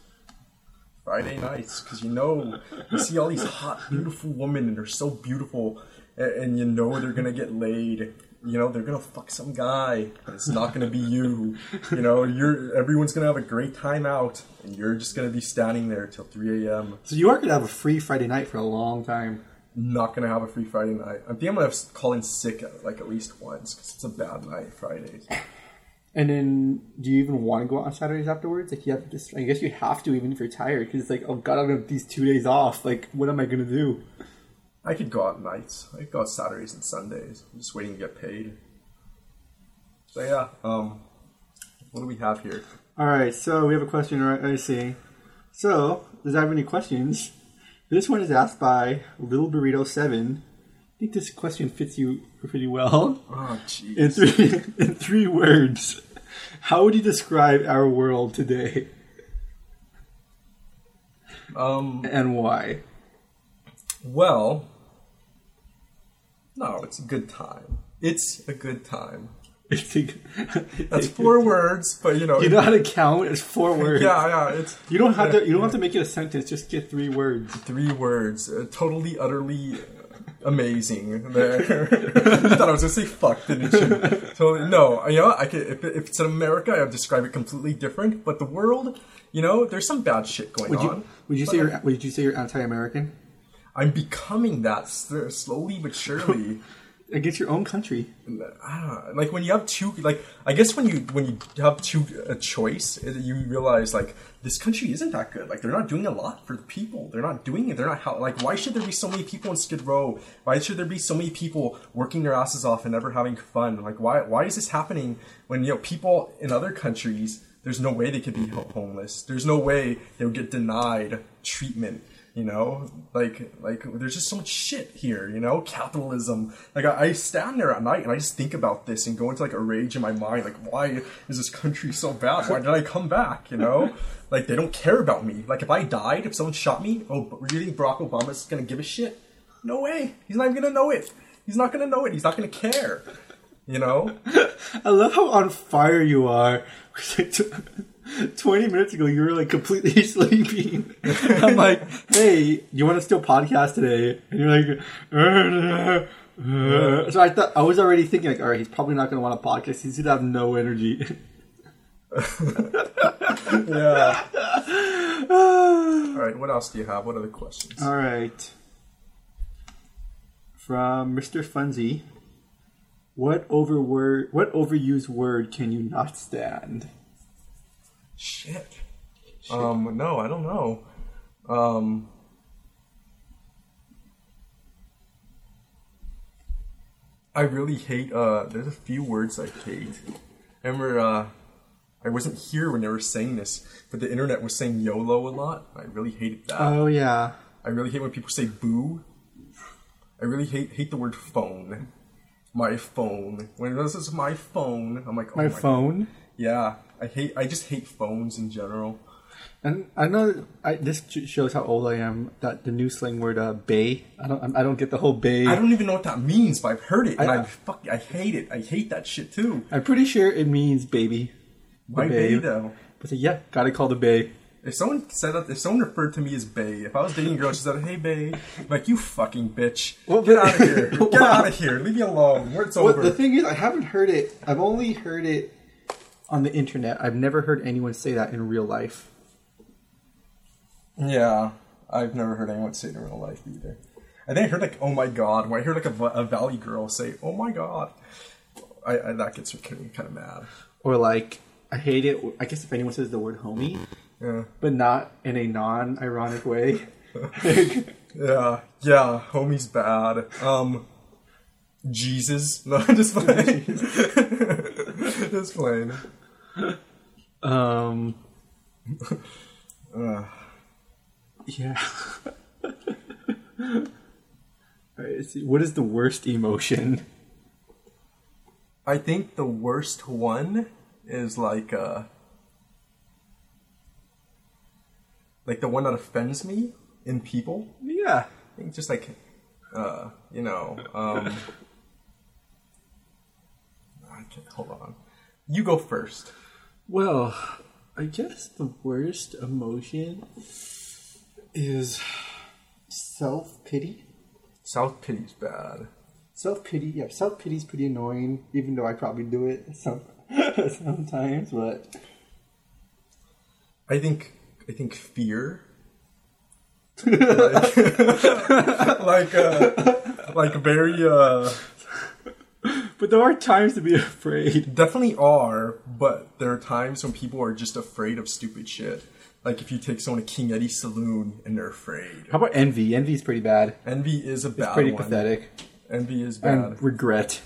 Friday nights, because you know you see all these hot, beautiful women, and they're so beautiful, and, and you know they're gonna get laid. You know they're gonna fuck some guy, but it's not gonna be you. You know you're everyone's gonna have a great time out, and you're just gonna be standing there till three a.m. So you are to have a free Friday night for a long time. not gonna have a free Friday night. I think I'm gonna call in sick like at least once because it's a bad night Fridays. And then, do you even want to go out on Saturdays afterwards? Like, you have to just, I guess you have to even if you're tired, because it's like, oh god, I'm gonna have these two days off. Like, what am I gonna do? I could go out nights. I could go out Saturdays and Sundays. I'm just waiting to get paid. So yeah, um, what do we have here? All right, so we have a question. Right, I see. So, does I have any questions? This one is asked by Little Burrito Seven. I think this question fits you pretty well. Oh jeez. In three, [laughs] in three words, how would you describe our world today, Um, and why? well, no, it's a good time. It's a good time. [laughs] It's a- That's four words, but you know, You know how to count? It's four [laughs] words. yeah, yeah, it's You don't have to. You don't have to make it a sentence. Just get three words. three words. Uh, totally, utterly amazing. There. [laughs] you thought I was gonna say fuck, didn't you? Totally. No, you know, I could. If, if it's in America, I would describe it completely different. But the world, you know, there's some bad shit going Would on. you? Would you say you're? Would you say you're anti-American I'm becoming that slowly but surely. [laughs] against your own country? I don't know, like when you have two like i guess when you when you have two a choice you realize like this country isn't that good. Like they're not doing a lot for the people. They're not doing it. They're not how like why should there be so many people in skid row? Why should there be so many people working their asses off and never having fun? Like why why is this happening when you know people in other countries there's no way they could be mm-hmm. homeless. There's no way they would get denied treatment you know? Like like there's just so much shit here you know? Capitalism. Like I, I stand there at night and i just think about this and go into like a rage in my mind like why is this country so bad? Why did i come back you know? [laughs] Like they don't care about me. Like if i died if someone shot me oh but you think barack obama's gonna give a shit? No way. He's not even gonna know it. He's not gonna know it. He's not gonna care you know [laughs] I love how on fire you are. [laughs] Twenty minutes ago, you were like completely [laughs] sleeping. I'm like, "Hey, you want to still podcast today?" And you're like, "Uh, uh." "So I thought I was already thinking like, all right, he's probably not going to want a podcast. He's going to have no energy." yeah [sighs] all right what else do you have what other questions all right, from Mr. Funzy, what overword, what overused word can you not stand? Shit. Um, no, I don't know. Um, I really hate. Uh, there's a few words I hate. I remember uh, I wasn't here when they were saying this, but the internet was saying YOLO a lot. I really hated that. Oh yeah. I really hate when people say boo. I really hate hate the word phone. My phone. When this is my phone, I'm like, oh My phone. Yeah, I hate. I just hate phones in general. And I know I, this shows how old I am. That the new slang word uh, "bay." I don't. I don't get the whole "bay." I don't even know what that means, but I've heard it, and I, I- fuck, I hate it. I hate that shit too. I'm pretty sure it means baby. Why bae. Bay though? But yeah, gotta call the bay. If someone said that, if someone referred to me as Bay, if I was dating a girl, she said, "Hey Bay," I'm like you fucking bitch, Well, get out of here, [laughs] get out of here, leave me alone. It's Well, over. the thing is, I haven't heard it. I've only heard it on the internet. I've never heard anyone say that in real life. Yeah, I've never heard anyone say it in real life either. I think I heard like, "Oh my god," when I heard like a, a Valley girl say, "Oh my god," I, I that gets me kind of mad. Or like, I hate it. I guess if anyone says the word "homie," Yeah, but not in a non-ironic way. [laughs] yeah, yeah. Homie's bad. Um, Jesus. [laughs] No, just playing. [laughs] just playing. um. Ugh. Yeah. See. What is the worst emotion? I think the worst one is like uh like the one that offends me in people. Yeah. I think just like uh you know, um [laughs] I can't, hold on. You go first. Well, I guess the worst emotion is self pity. Self pity's bad. Self pity, yeah, self pity is pretty annoying, even though I probably do it [laughs] some sometimes. But I think I think fear. like [laughs] like, uh, like very uh but there are times to be afraid. definitely are, but there are times when people are just afraid of stupid shit. Like if you take someone to King Eddy Saloon and they're afraid. How about envy? Envy is pretty bad. Envy is a bad Pretty one. pathetic. Envy is bad. And regret.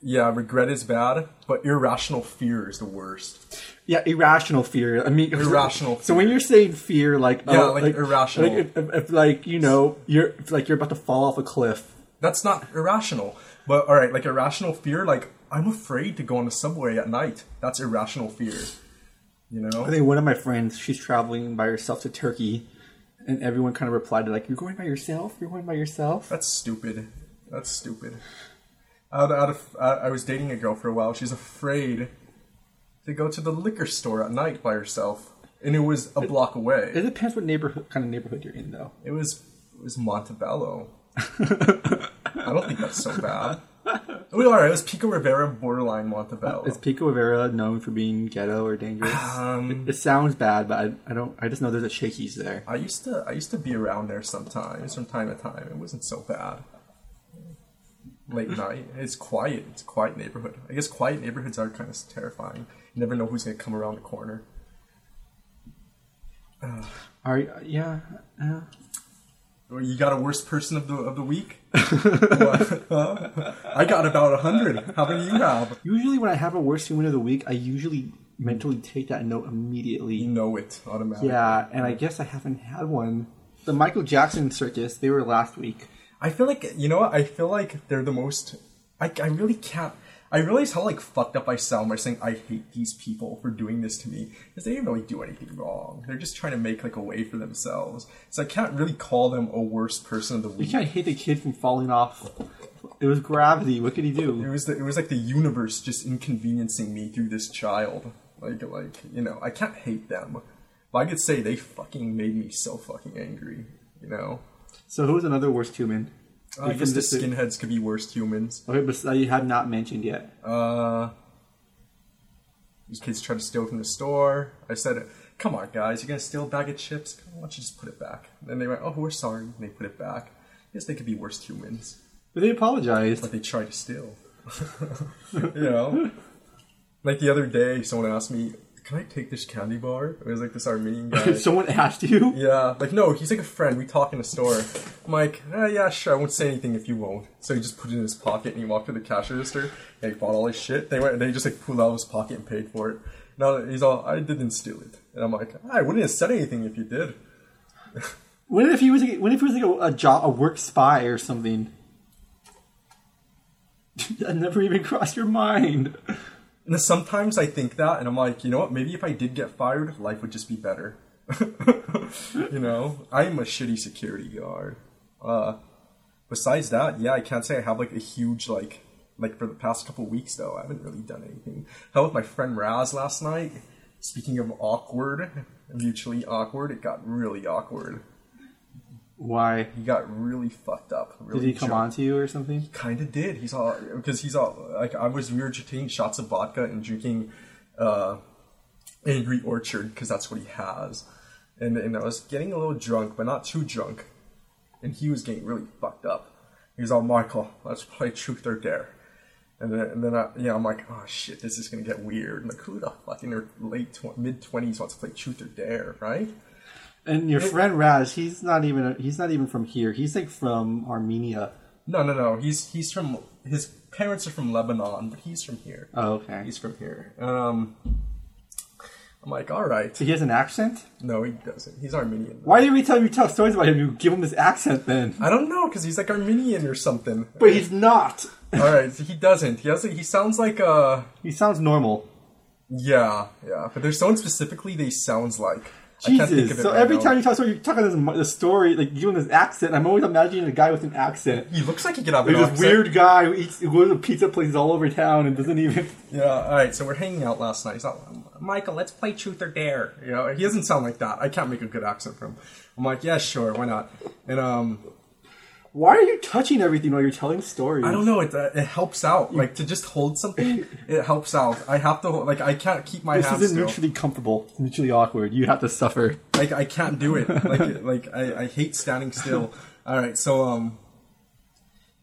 Yeah, regret is bad, but irrational fear is the worst. Yeah, irrational fear. I mean, [laughs] Irrational So when you're saying fear, like Yeah, oh, like irrational. like if, if, if, like you know, you're like you're about to fall off a cliff. That's not irrational. But all right, like irrational fear, like I'm afraid to go on the subway at night. That's irrational fear. You know? I think one of my friends, she's traveling by herself to Turkey, and everyone kind of replied to like, "You're going by yourself? You're going by yourself?" That's stupid. That's stupid. Out, out of, I I was dating a girl for a while. She's afraid to go to the liquor store at night by herself, and it was a block away. It depends what neighborhood kind of neighborhood you're in, though. It was it was Montebello. [laughs] I don't think that's so bad. We are. it was Pico Rivera, borderline Montebello. Is Pico Rivera known for being ghetto or dangerous? Um, it sounds bad, but I, I don't. I just know there's a Shakey's there. I used to I used to be around there sometimes, from time to time. It wasn't so bad. Late night, it's quiet. It's a quiet neighborhood. I guess quiet neighborhoods are kind of terrifying. You never know who's gonna come around the corner. Uh, are uh, yeah, yeah. Well, You got a worst person of the of the week? [laughs] Huh? I got about a hundred. How many you have? Usually, when I have a worst human of the week, I usually mentally take that note immediately. You know it automatically. Yeah, and I guess I haven't had one. The Michael Jackson circus, they were last week. I feel like you know what? I feel like they're the most. I, I really can't. I realize how like fucked up I sound by saying I hate these people for doing this to me because they didn't really do anything wrong. They're just trying to make like a way for themselves. So I can't really call them a worst person of the week. You can't hate the kid from falling off. It was gravity. What could he do? It was the, it was like the universe just inconveniencing me through this child. Like like you know I can't hate them, but I could say they fucking made me so fucking angry. You know. So who's another worst human? I From guess the this- skinheads could be worst humans. Okay, but that you have not mentioned yet. Uh, these kids try to steal from the store. I said, "Come on, guys, you're gonna steal a bag of chips? Why don't you just put it back?" Then they went, "Oh, we're sorry." And they put it back. I guess they could be worst humans, But they apologized. but they tried to steal. [laughs] you know, like the other day, someone asked me, "Can I take this candy bar?" It was like this Armenian [laughs] guy. Someone asked you. Yeah, like no, he's like a friend. We talk in a store. I'm like, eh, yeah, sure. I won't say anything if you won't. So he just put it in his pocket and he walked to the cash register and he bought all his shit. They went and they just like pulled out of his pocket and paid for it. Now he's all, I didn't steal it, and I'm like, I wouldn't have said anything if you did. [laughs] What if he was? Like, what if he was like a, a job, a work spy or something? [laughs] that never even crossed your mind. And sometimes I think that, and I'm like, you know what? Maybe if I did get fired, life would just be better. [laughs] you know, I'm a shitty security guard. Uh, besides that, yeah, I can't say I have like a huge like like for the past couple weeks though. I haven't really done anything. Hell, with my friend Raz last night. Speaking of awkward, mutually awkward, it got really awkward. Why He got really fucked up. Really did he come on to you or something? He kind of did. He's all because he's all like I was. We were taking shots of vodka and drinking uh, Angry Orchard because that's what he has, and and I was getting a little drunk, but not too drunk, and he was getting really fucked up. He's all Michael, let's play Truth or Dare. And then, and then I, yeah, I'm like, oh shit, this is gonna get weird. I'm like, who the fuck in their late tw- mid twenties wants to play Truth or Dare, right? And your friend Raz, he's not even he's not even from here. He's like from Armenia. No, no, no. He's he's from his parents are from Lebanon, but he's from here. Oh, okay. He's from here. Um, I'm like, all right. So he has an accent. No, he doesn't. He's Armenian. Why do every time you tell stories about him, you give him this accent then? I don't know because he's like Armenian or something. But he's not. all right, he doesn't. He. A, he sounds like uh, He sounds normal. yeah, yeah. But there's someone specifically they sounds like. I can't think Jesus. So right every now. time you talk, story, you're talking this the story, like giving this accent. I'm always imagining a guy with an accent. he looks like he could have an There's this accent. weird guy who eats who goes to pizza places all over town and doesn't even. [laughs] Yeah. All right. So we're hanging out last night. He's like, Michael, let's play Truth or Dare. You know, he doesn't sound like that. I can't make a good accent from. him. I'm like, yeah, sure, why not? And um, Why are you touching everything while you're telling stories? I don't know. It uh, it helps out. Like to just hold something, [laughs] it helps out. I have to like I can't keep my This hands isn't still. mutually comfortable. It's mutually awkward. You have to suffer. Like I can't do it. [laughs] Like like I, I hate standing still. All right, so um,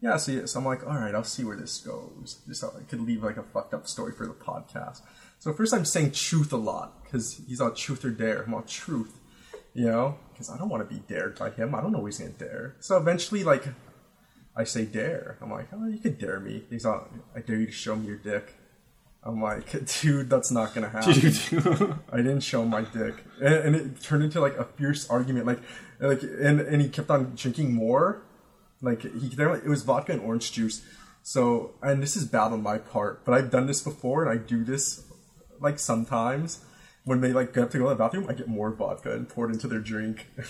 yeah. So, yeah, so I'm like, all right, I'll see where this goes. Just so I could leave like a fucked up story for the podcast. So first, I'm saying truth a lot because he's on truth or dare. I'm on truth, you know, because I don't want to be dared by him. I don't know he's gonna dare. So eventually, like, I say dare. I'm like, oh, you could dare me. He's on. I dare you to show me your dick. I'm like, [laughs] dude, that's not gonna [laughs] happen. I didn't show him my dick, and, and it turned into like a fierce argument. Like, like, and and he kept on drinking more. Like he, there, it was vodka and orange juice. So, and this is bad on my part, but I've done this before, and I do this like sometimes when they like get to go to the bathroom. I get more vodka and pour it into their drink. [laughs]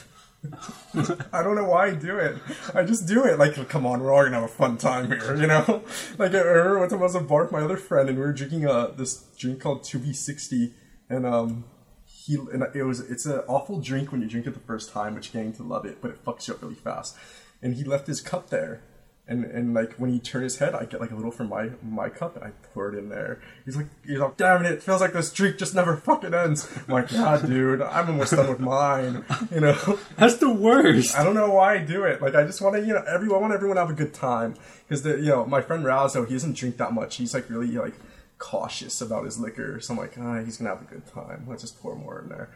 I don't know why I do it. I just do it. Like, come on, we're all gonna have a fun time here, you know? [laughs] Like, I remember one time I was at a bar with my other friend, and we were drinking uh, this drink called 2B60, and um, he and it was it's an awful drink when you drink it the first time, you're getting to love it, but it fucks you up really fast. And he left his cup there. And, and like when he turned his head, I get like a little from my my cup and I pour it in there. He's like, he's like, damn it! It feels like this drink just never fucking ends. I'm like, yeah, dude, I'm almost done with mine. You know, [laughs] That's the worst. I don't know why I do it. Like I just want to, you know, everyone I want everyone to have a good time because the you know my friend Razo, he doesn't drink that much. He's like really like cautious about his liquor. So I'm like, ah, he's gonna have a good time. Let's just pour more in there.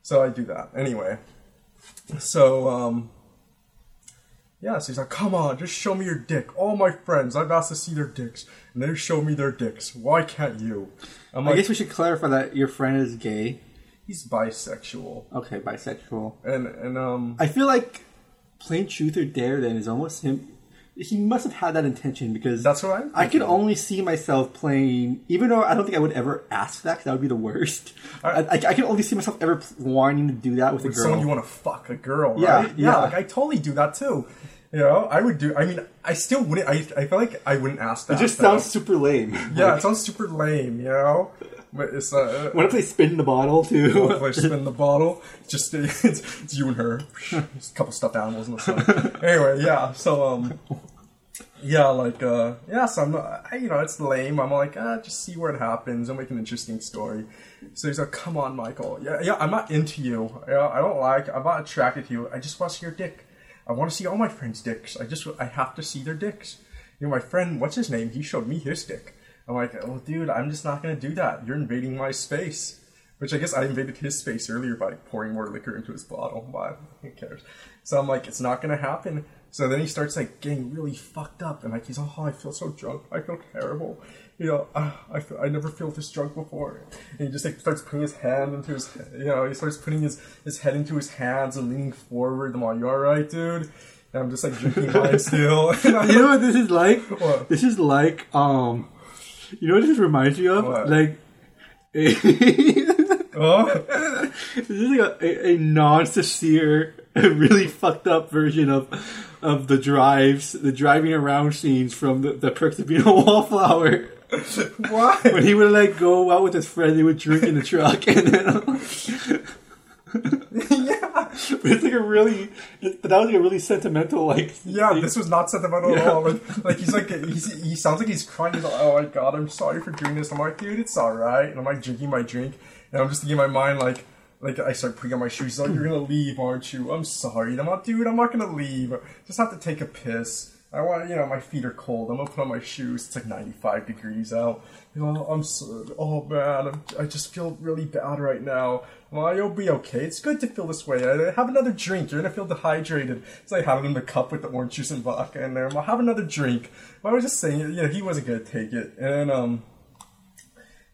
So I do that anyway. So um. Yeah, so he's like, come on, just show me your dick. All my friends, I've asked to see their dicks, and they show me their dicks. Why can't you? I'm I like, guess we should clarify that your friend is gay. he's bisexual, Okay, bisexual. and and um, I feel like plain truth or dare then is almost him. He must have had that intention because That's what I'm I could thinking. only see myself playing, even though I don't think I would ever ask that. 'cause that would be the worst. I, I- I, only see myself ever wanting to do that with, a girl. someone you want to fuck a girl, Yeah, right? yeah. like I totally do that too. You know, I would do. I mean, I still wouldn't. I, I feel like I wouldn't ask that. it just though. sounds super lame. Yeah, Like, it sounds super lame. You know, but it's uh. what if they spin the bottle too? [laughs] What if? I spin the bottle, just [laughs] it's, it's you and her, Just a couple stuffed animals in the sun. anyway, yeah. So um, yeah, like uh, yeah. So I'm not, I, you know, it's lame. I'm like, ah, just see where it happens. I'll make an interesting story. So he's like, come on, Michael. Yeah, yeah. I'm not into you. Yeah, I don't like. I'm not attracted to you. I just want to see your dick. I want to see all my friends' dicks. I just I have to see their dicks. You know, my friend, what's his name? He showed me his dick. I'm like, oh, dude, I'm just not gonna do that. You're invading my space. Which I guess I invaded his space earlier by pouring more liquor into his bottle, [laughs] but who cares? So I'm like, it's not gonna happen. So then he starts like getting really fucked up, and like he's, oh, I feel so drunk, I feel terrible, you know, uh, I feel, I never felt this drunk before. And he just like starts putting his hand into his, you know, he starts putting his his head into his hands and leaning forward. I'm like, you all right, dude? And I'm just like drinking [laughs] mine still. [laughs] You know what this is like? What? This is like um, you know what this reminds me of? What? Like. [laughs] A Oh, This is like a, a, a non-sincere, really fucked up version of of the drives, the driving around scenes from the, the Perks of Being a Wallflower. Why? When he would like go out with his friend, they would drink in the truck, and then [laughs] yeah, but it's like a really, but that was like a really sentimental like. yeah. thing. This was not sentimental at all. Like, like he's like he's, he sounds like he's crying. He's like, oh my god, I'm sorry for doing this. I'm like, dude, it's all right. And I'm like drinking my drink, and I'm just thinking in my mind like. Like I start putting on my shoes. He's like, "You're gonna leave, aren't you?" I'm sorry. And I'm like, "Dude, I'm not gonna leave. Just have to take a piss. I want, you know, my feet are cold. I'm gonna put on my shoes. It's like 95 degrees out. You know, I'm so, oh man, I'm, I just feel really bad right now. Well, you'll be okay. It's good to feel this way. Have another drink. You're gonna feel dehydrated. So I had it in the cup with the orange juice and vodka in there. Well, have another drink. I was just saying, you know, he wasn't gonna take it. And um,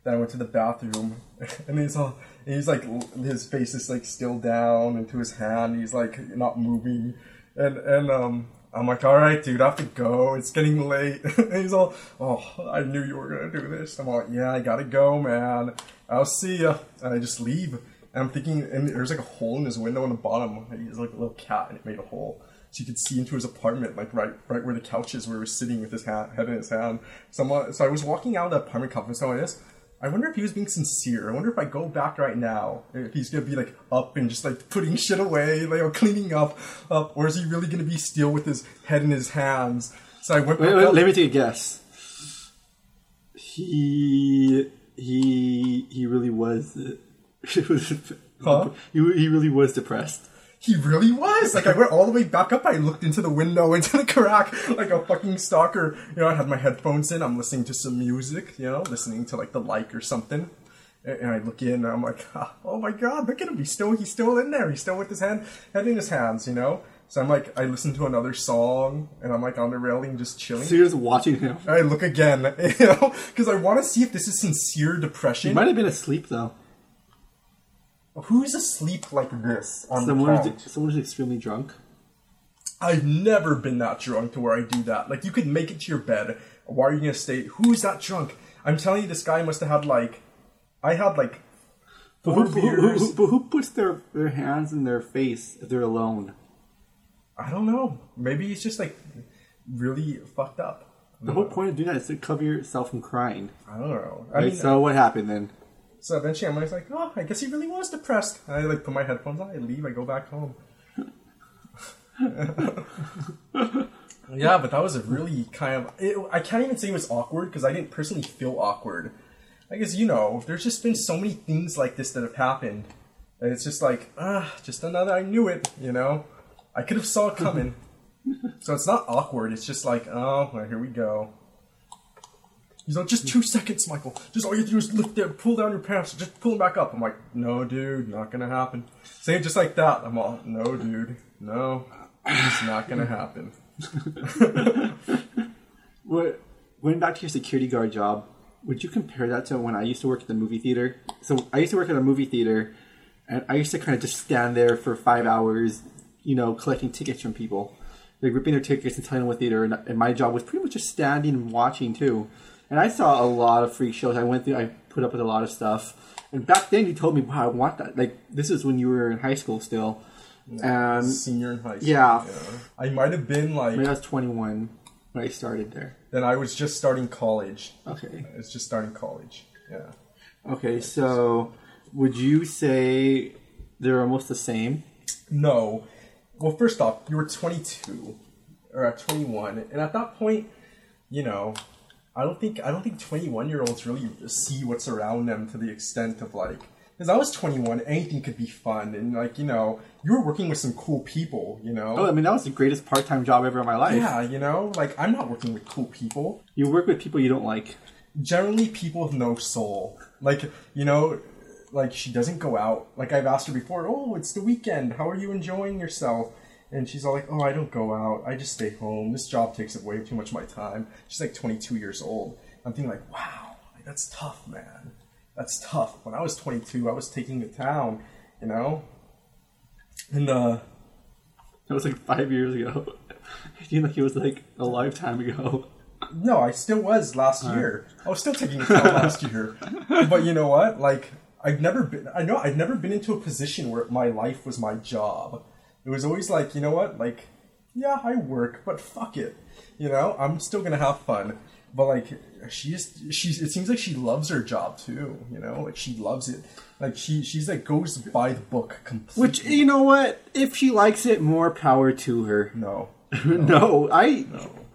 then I went to the bathroom, [laughs] and he's all, and he's like, his face is like still down into his hand. He's like not moving, and and um, I'm like, all right, dude, I have to go. It's getting late. [laughs] he's all, oh, I knew you were gonna do this. I'm like, yeah, I gotta go, man. I'll see ya. And I just leave. And I'm thinking, and there's like a hole in his window in the bottom. He's like a little cat, and it made a hole. So you could see into his apartment, like right, right where the couch is, where he was sitting with his hat, head in his hand. So, I'm, so I was walking out of the apartment complex. So I just, I wonder if he was being sincere. I wonder if I go back right now, if he's gonna be like up and just like putting shit away, like or cleaning up, up, or is he really gonna be still with his head in his hands? So I went Wait, wait, let me take a guess. He he he really was. [laughs] Huh? He, he really was depressed. He really was. Like I went all the way back up. I looked into the window [laughs] into the crack like a fucking stalker. You know, I had my headphones in. I'm listening to some music. You know, listening to like the like or something. And I look in. and I'm like, [laughs] oh my god, look at him. He's still he's still in there. He's still with his hand head in his hands. You know. So I'm like, I listen to another song, and I'm like on the railing, just chilling. So you're just watching him. I look again, [laughs] you know, because I want to see if this is sincere depression. He might have been asleep though. Who's asleep like this on Someone the couch? who's, someone who's extremely drunk. I've never been that drunk to where I do that. Like, you could make it to your bed. Why are you gonna stay? Who's that drunk? I'm telling you, this guy must have had like, I had like But four who, who, who, beers. who, but who puts their, their hands in their face if they're alone? I don't know. Maybe he's just like really fucked up. The whole point of doing that is to cover yourself from crying. I don't know. I Right, mean, so what happened then? So eventually I'm always like, oh, I guess he really was depressed. And I like put my headphones on, I leave, I go back home. [laughs] yeah, but that was a really kind of. It, I can't even say it was awkward because I didn't personally feel awkward. I guess you know, there's just been so many things like this that have happened, and it's just like, ah, just another. I knew it, you know. I could have saw it coming, [laughs] so it's not awkward. It's just like, oh, well, here we go. He's like, just two seconds, Michael. Just all you have to do is lift it, pull down your pants, just pull them back up. I'm like, no, dude, not gonna happen. Saying just like that. I'm all, no, dude, no, it's not gonna happen. [laughs] What, going back to your security guard job, would you compare that to when I used to work at the movie theater? So I used to work at a movie theater, and I used to kind of just stand there for five hours, you know, collecting tickets from people, like ripping their tickets and telling them what theater. And, and my job was pretty much just standing and watching too. And I saw a lot of freak shows. I went through, I put up with a lot of stuff. And back then, you told me, "Wow, I want that." Like this is when you were in high school still, and Senior in high school. Yeah. I might have been like, maybe I was twenty one when I started there. then I was just starting college. Okay. It's just starting college. Yeah. Okay, so would you say they're almost the same? No. Well, first off, you were 22 or at 21, and at that point, you know, I don't think I don't think 21 year olds really see what's around them to the extent of like. Because I was 21, anything could be fun, and like you know, you were working with some cool people, you know. Oh, I mean that was the greatest part time job ever in my life. yeah, you know, like I'm not working with cool people. You work with people you don't like. generally people with no soul. Like, you know, like she doesn't go out. Like I've asked her before, oh, it's the weekend. How are you enjoying yourself? And she's all like, oh, I don't go out. I just stay home. This job takes up way too much of my time. She's like 22 years old. I'm thinking like, wow, like, that's tough, man. That's tough. When I was 22, I was taking the town, you know. And uh, That was like five years ago. It seemed like it was like a lifetime ago. No, I still was last year. I was still taking a pill last year. But you know what? Like I've never been I know I've never been into a position where my life was my job. It was always like, you know what? Like yeah, I work, but fuck it. You know, I'm still going to have fun. But like she just she's it seems like she loves her job too, you know? Like she loves it. Like she she's like goes by the book completely. Which you know what? If she likes it, more power to her. no. [laughs] no, I.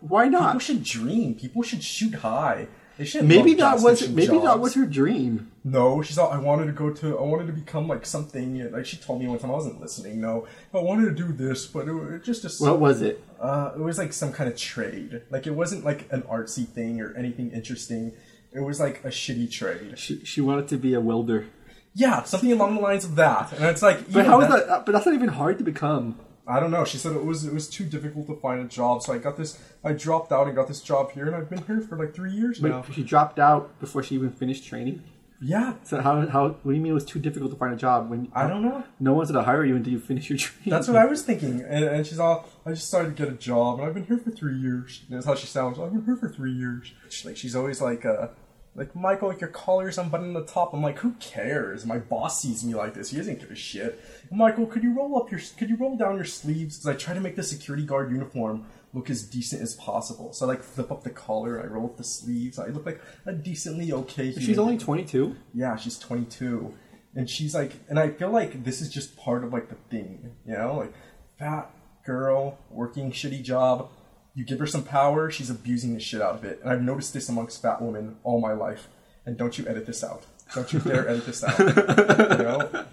Why not? People should dream. People should shoot high. They should Maybe that was maybe that was her dream. No, she's all, I wanted to go to, I wanted to become like something. Like she told me one time, I wasn't listening. No, I wanted to do this, but it, was just a, What was it? uh, it was like some kind of trade. Like it wasn't like an artsy thing or anything interesting. It was like a shitty trade. She, she wanted to be a welder. Yeah, something along the lines of that. And it's like, But how is that? But that's not even hard to become. I don't know. She said it was it was too difficult to find a job, so I got this. I dropped out and got this job here, and I've been here for like three years But now. she dropped out before she even finished training. Yeah, So how how what do you mean it was too difficult to find a job when I don't know. no one's gonna hire you until you finish your training? That's what I was thinking. And, and she's all, I just started to get a job, and I've been here for three years. And that's how she sounds. I've been here for three years. She's like she's always like, uh, like Michael, like your collar's unbuttoned at the top. I'm like, who cares? My boss sees me like this. He doesn't give a shit. Michael, could you roll up your, could you roll down your sleeves? Because I try to make the security guard uniform look as decent as possible. So I like flip up the collar, I roll up the sleeves. I look like a decently okay. She's only twenty two. Yeah, she's 22. And she's like, and I feel like this is just part of like the thing, you know? Like, fat girl, working shitty job. You give her some power, she's abusing the shit out of it. And I've noticed this amongst fat women all my life. And don't you edit this out. Don't you dare edit this out. You know?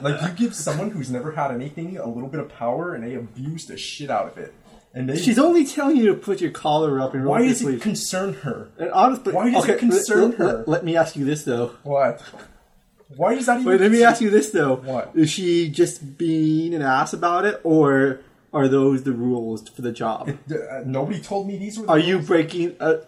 Like, you give someone who's never had anything a little bit of power and they abuse the shit out of it. And they. She's only telling you to put your collar up and roll why up your does it sleeves. concern her? And honestly, why does it okay, concern let, her? Let, me ask you this though. What? Why does that even Wait, let me ask you this though. What? Is she just being an ass about it, or are those the rules for the job? D- uh, nobody told me these were. The Are you breaking? Uh,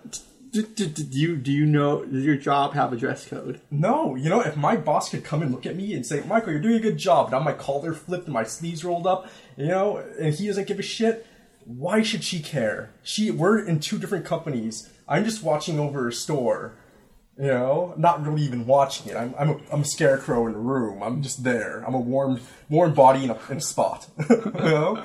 do, do, do you do you know? Does your job have a dress code? No, you know, if my boss could come and look at me and say, "Michael, you're doing a good job," and I have my collar flipped and my sleeves rolled up, you know, and he doesn't give a shit, why should she care? She, we're in two different companies. I'm just watching over a store, you know, not really even watching it. I'm, I'm a, I'm a scarecrow in a room. I'm just there. I'm a warm, warm body in a, in a spot. [laughs] you know,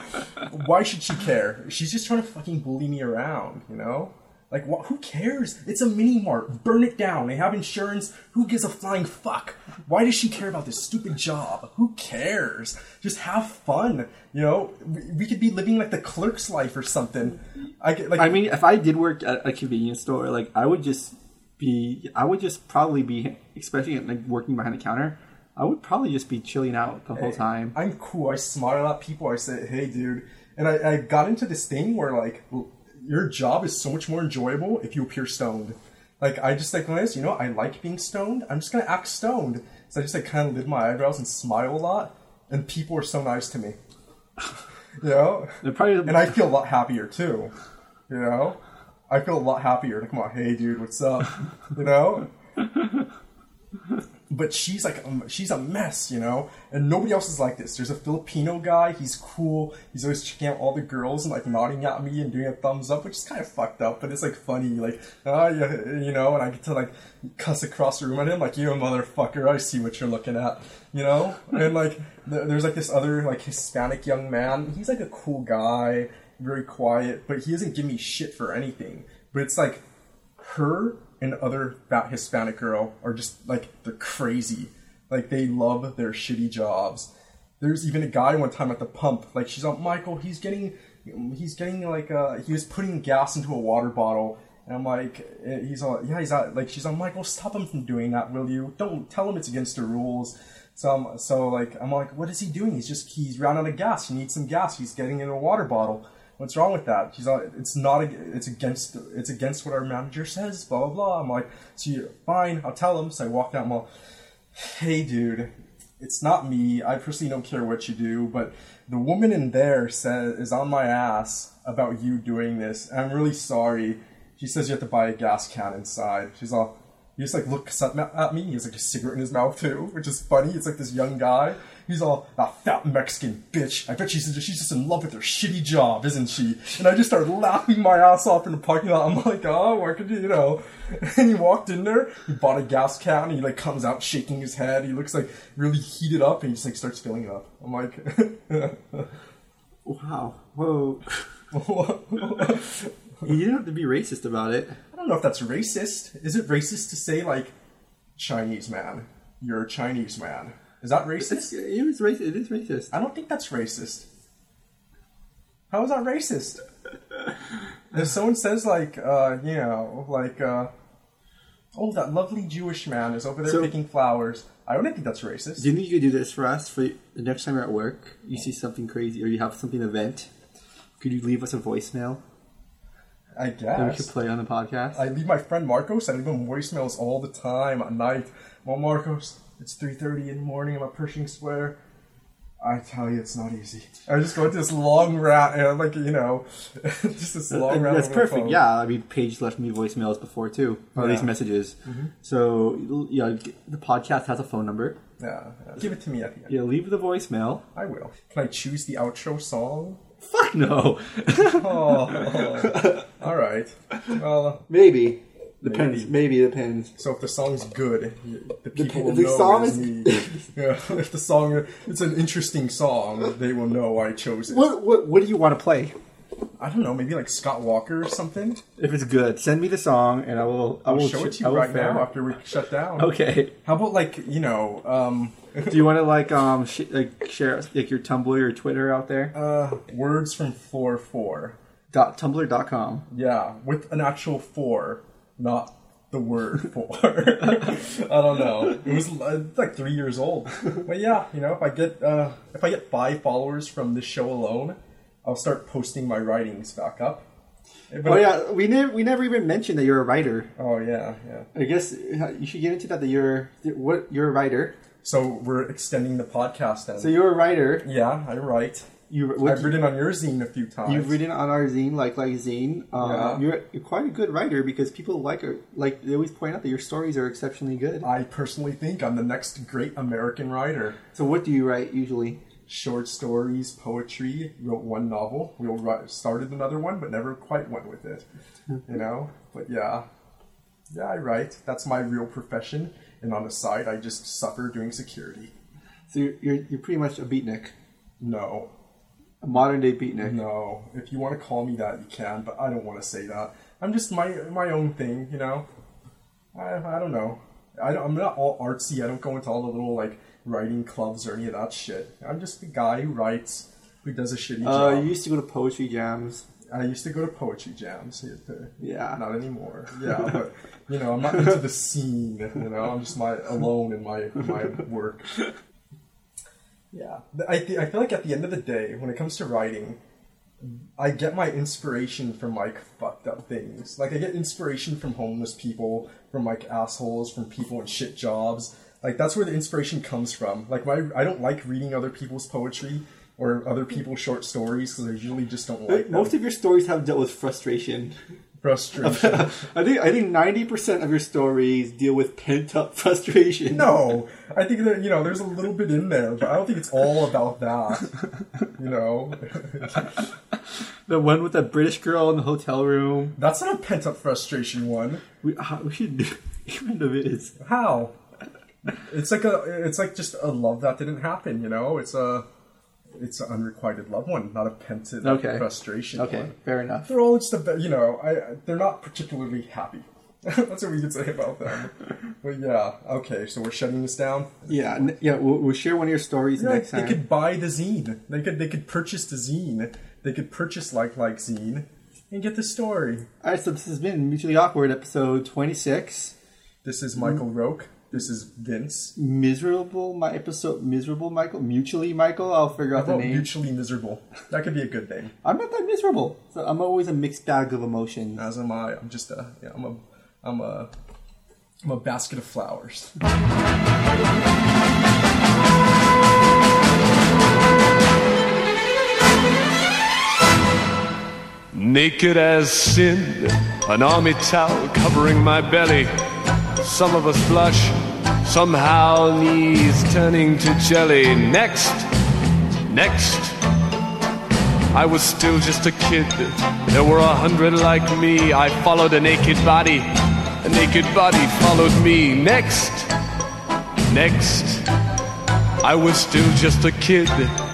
why should she care? She's just trying to fucking bully me around, you know. Like, wh- who cares? It's a mini mart. Burn it down. They have insurance. Who gives a flying fuck? Why does she care about this stupid job? Who cares? Just have fun. You know, we, we could be living like the clerk's life or something. I get like. I mean, if I did work at a convenience store, like I would just be, I would just probably be, especially like working behind the counter. I would probably just be chilling out the whole time. I'm cool. I smile at people. I say, "Hey, dude," and I, I got into this thing where like l- your job is so much more enjoyable if you appear stoned. Like I just like this, you know, I like being stoned. I'm just gonna act stoned. So I just like kind of lift my eyebrows and smile a lot, and people are so nice to me. [laughs] you know, They're probably and I feel a lot happier too. You know, I feel a lot happier. Like, come on, hey, dude, what's up? [laughs] You know. But she's like, um, she's a mess, you know, and nobody else is like this. There's a Filipino guy. He's cool. He's always checking out all the girls and like nodding at me and doing a thumbs up, which is kind of fucked up, but it's like funny, like, ah, yeah, you know. And I get to like cuss across the room at him, like, you motherfucker, I see what you're looking at, you know. And like, th- there's like this other like Hispanic young man. He's like a cool guy, very quiet, but he doesn't give me shit for anything. But it's like her and other fat Hispanic girl are just like they're crazy. Like they love their shitty jobs. There's even a guy one time at the pump. Like she's like, Michael, he's getting, he's getting like uh, he was putting gas into a water bottle. And I'm like, eh, he's all, yeah, he's not, like, she's like, Michael, stop him from doing that, will you? Don't tell him it's against the rules. So, I'm, so like, I'm like, what is he doing? He's just, he's ran out of gas. He needs some gas. He's getting in a water bottle. What's wrong with that? She's like, it's not, it's against, it's against what our manager says, blah, blah, blah. I'm like, so you, fine, I'll tell him. So I walk out, I'm all, Hey, dude, it's not me. I personally don't care what you do, but the woman in there says is on my ass about you doing this. I'm really sorry. She says you have to buy a gas can inside. She's all. He just like looks up at me. He has like a cigarette in his mouth too, which is funny. It's like this young guy. He's all that fat Mexican bitch. I bet she's she's just in love with her shitty job, isn't she? And I just started laughing my ass off in the parking lot. I'm like, oh, where could you, you know? [laughs] And he walked in there. He bought a gas can. And he like comes out shaking his head. He looks like really heated up, and he just like starts filling it up. I'm like, [laughs] Wow. Whoa. [laughs] you don't have to be racist about it. I don't know if that's racist. Is it racist to say like Chinese man? You're a Chinese man. Is that racist? it is racist. It is racist. I don't think that's racist. How is that racist? [laughs] if someone says like, uh, you know, like, uh, oh, that lovely Jewish man is over there So- picking flowers, I don't think that's racist. Do you think you could do this for us for the next time you're at work? You see something crazy or you have something event? Could you leave us a voicemail I that we could guess. play on the podcast? I leave my friend Marcos. I leave him voicemails all the time at night. Well, Marcos, it's three thirty in the morning. I'm at Pershing Square. I tell you, it's not easy. I just go into this long rant, and I'm like you know, [laughs] just this long And rant. that's perfect. phone. Yeah, I mean, Paige left me voicemails before too, or at least Yeah. messages. Mm-hmm. So yeah, the podcast has a phone number. yeah, yeah. Give it to me at the end. Yeah, leave the voicemail. I will. Can I choose the outro song? Fuck no. [laughs] Oh, [laughs] all right. Well, uh, maybe depends. Maybe. Maybe, depends. so if the song's good, the people will the know song is- me. [laughs] yeah, if the song it's an interesting song, they will know I chose it. What what what do you want to play? I don't know, maybe like Scott Walker or something. If it's good, send me the song and I will. I I'll will show it to you right fair- now after we shut down. Okay. How about like you know, um, [laughs] Do you want to like um sh- like share like your Tumblr or Twitter out there? uh, words from four four? Dot tumblr.com. Yeah, with an actual four, not the word [laughs] for. I don't know. It was uh, like three years old. But yeah, you know, if I get uh, if I get five followers from this show alone, I'll start posting my writings back up. But- Oh yeah, we never we never even mentioned that you're a writer. Oh yeah, yeah. I guess uh, you should get into that. That you're what you're a writer. So we're extending the podcast then. So you're a writer. yeah, I write. You I've written on your zine a few times. You've written on our zine, like like zine. Um, Yeah. You're you're quite a good writer because people like. Like they always point out that your stories are exceptionally good. I personally think I'm the next great American writer. So what do you write usually? Short stories, poetry. Wrote one novel. We started another one, but never quite went with it. You know. But yeah, yeah, I write. That's my real profession. And on the side, I just suffer doing security. So you're you're, you're pretty much a beatnik, No, a modern day beatnik. no. If you want to call me that, you can. But I don't want to say that. I'm just my my own thing. You know. I I don't know. I don't, I'm not all artsy. I don't go into all the little like writing clubs or any of that shit. I'm just the guy who writes, who does a shitty Uh, job. you used to go to poetry jams. I used to go to poetry jams. Yeah. Not anymore. Yeah, but you know, I'm not into the scene. You know, I'm just my alone in my my work. [laughs] Yeah, I th- I feel like at the end of the day, when it comes to writing, I get my inspiration from like fucked up things. Like I get inspiration from homeless people, from like assholes, from people in shit jobs. Like that's where the inspiration comes from. Like my I don't like reading other people's poetry or other people's short stories because I usually just don't like them. Most of your stories have dealt with frustration. [laughs] frustration. [laughs] I think I think ninety percent of your stories deal with pent up [laughs] frustration. no, I think that you know there's a little bit in there, but I don't think it's all about that. You know, [laughs] the one with the British girl in the hotel room. that's not a pent up frustration one. We, uh, we should do. It kind of is. How? It's like a, it's like just a love that didn't happen. You know, it's a, it's an unrequited love one, not a pent up Okay. frustration. Okay, one. fair enough. They're all just a, you know, I they're not particularly happy. [laughs] That's what we could say about them. [laughs] But yeah, okay, so we're shutting this down. Yeah, n- yeah. We'll, we'll share one of your stories Yeah, next they time. They could buy the zine. They could they could purchase the zine. They could purchase like like zine and get the story. All right, so this has been mutually awkward episode twenty six. This is Michael Roke. This is Vince. Miserable, my episode. Miserable, Michael. Mutually, Michael. I'll figure out How the about name. mutually miserable? That could be a good name. [laughs] I'm not that miserable. So I'm always a mixed bag of emotions. As am I. I'm just a yeah. I'm a I'm a I'm a basket of flowers. Naked as sin, an army towel covering my belly. Some of us blush, somehow knees turning to jelly. Next, next, I was still just a kid. There were a hundred like me. I followed a naked body. A naked body followed me. Next, next, I was still just a kid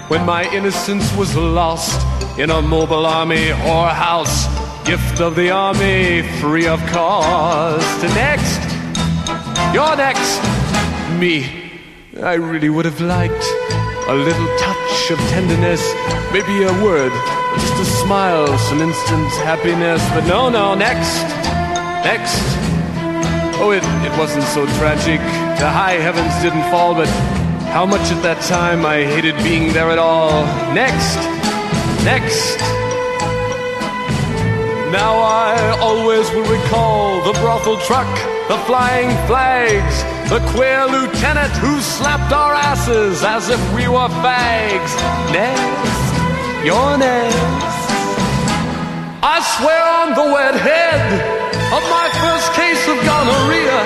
when my innocence was lost in a mobile army whorehouse. Gift of the army, free of cost. Next, you're next. Me, I really would have liked a little touch of tenderness, maybe a word, just a smile, some instant happiness. But no, no, next, next. Oh, it, it wasn't so tragic. The high heavens didn't fall, but how much at that time I hated being there at all. Next, next. Now I always will recall the brothel truck, the flying flags, the queer lieutenant who slapped our asses as if we were fags. Next, you're next. I swear on the wet head of my first case of gonorrhea,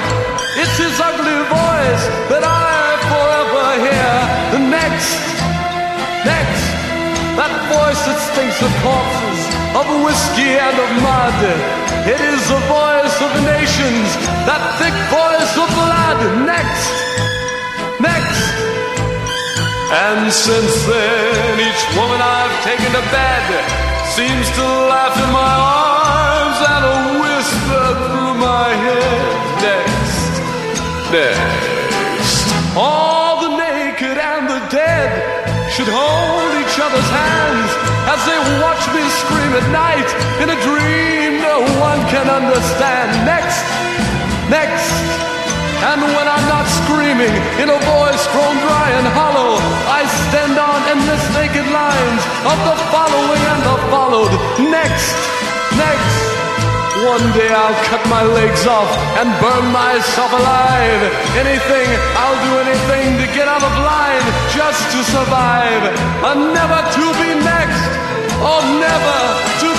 it's his ugly voice that I forever hear. The next, next, that voice that stinks of corpses, of whiskey and of mud. It is the voice of nations, that thick voice of blood. Next, next. And since then, each woman I've taken to bed seems to laugh in my arms and a whisper through my head. Next, next. At night in a dream no one can understand. Next, next. And when I'm not screaming in a voice grown dry and hollow, I stand on endless naked lines of the following and the followed. Next, next. One day I'll cut my legs off and burn myself alive. Anything, I'll do anything to get out of line just to survive. A never too or never to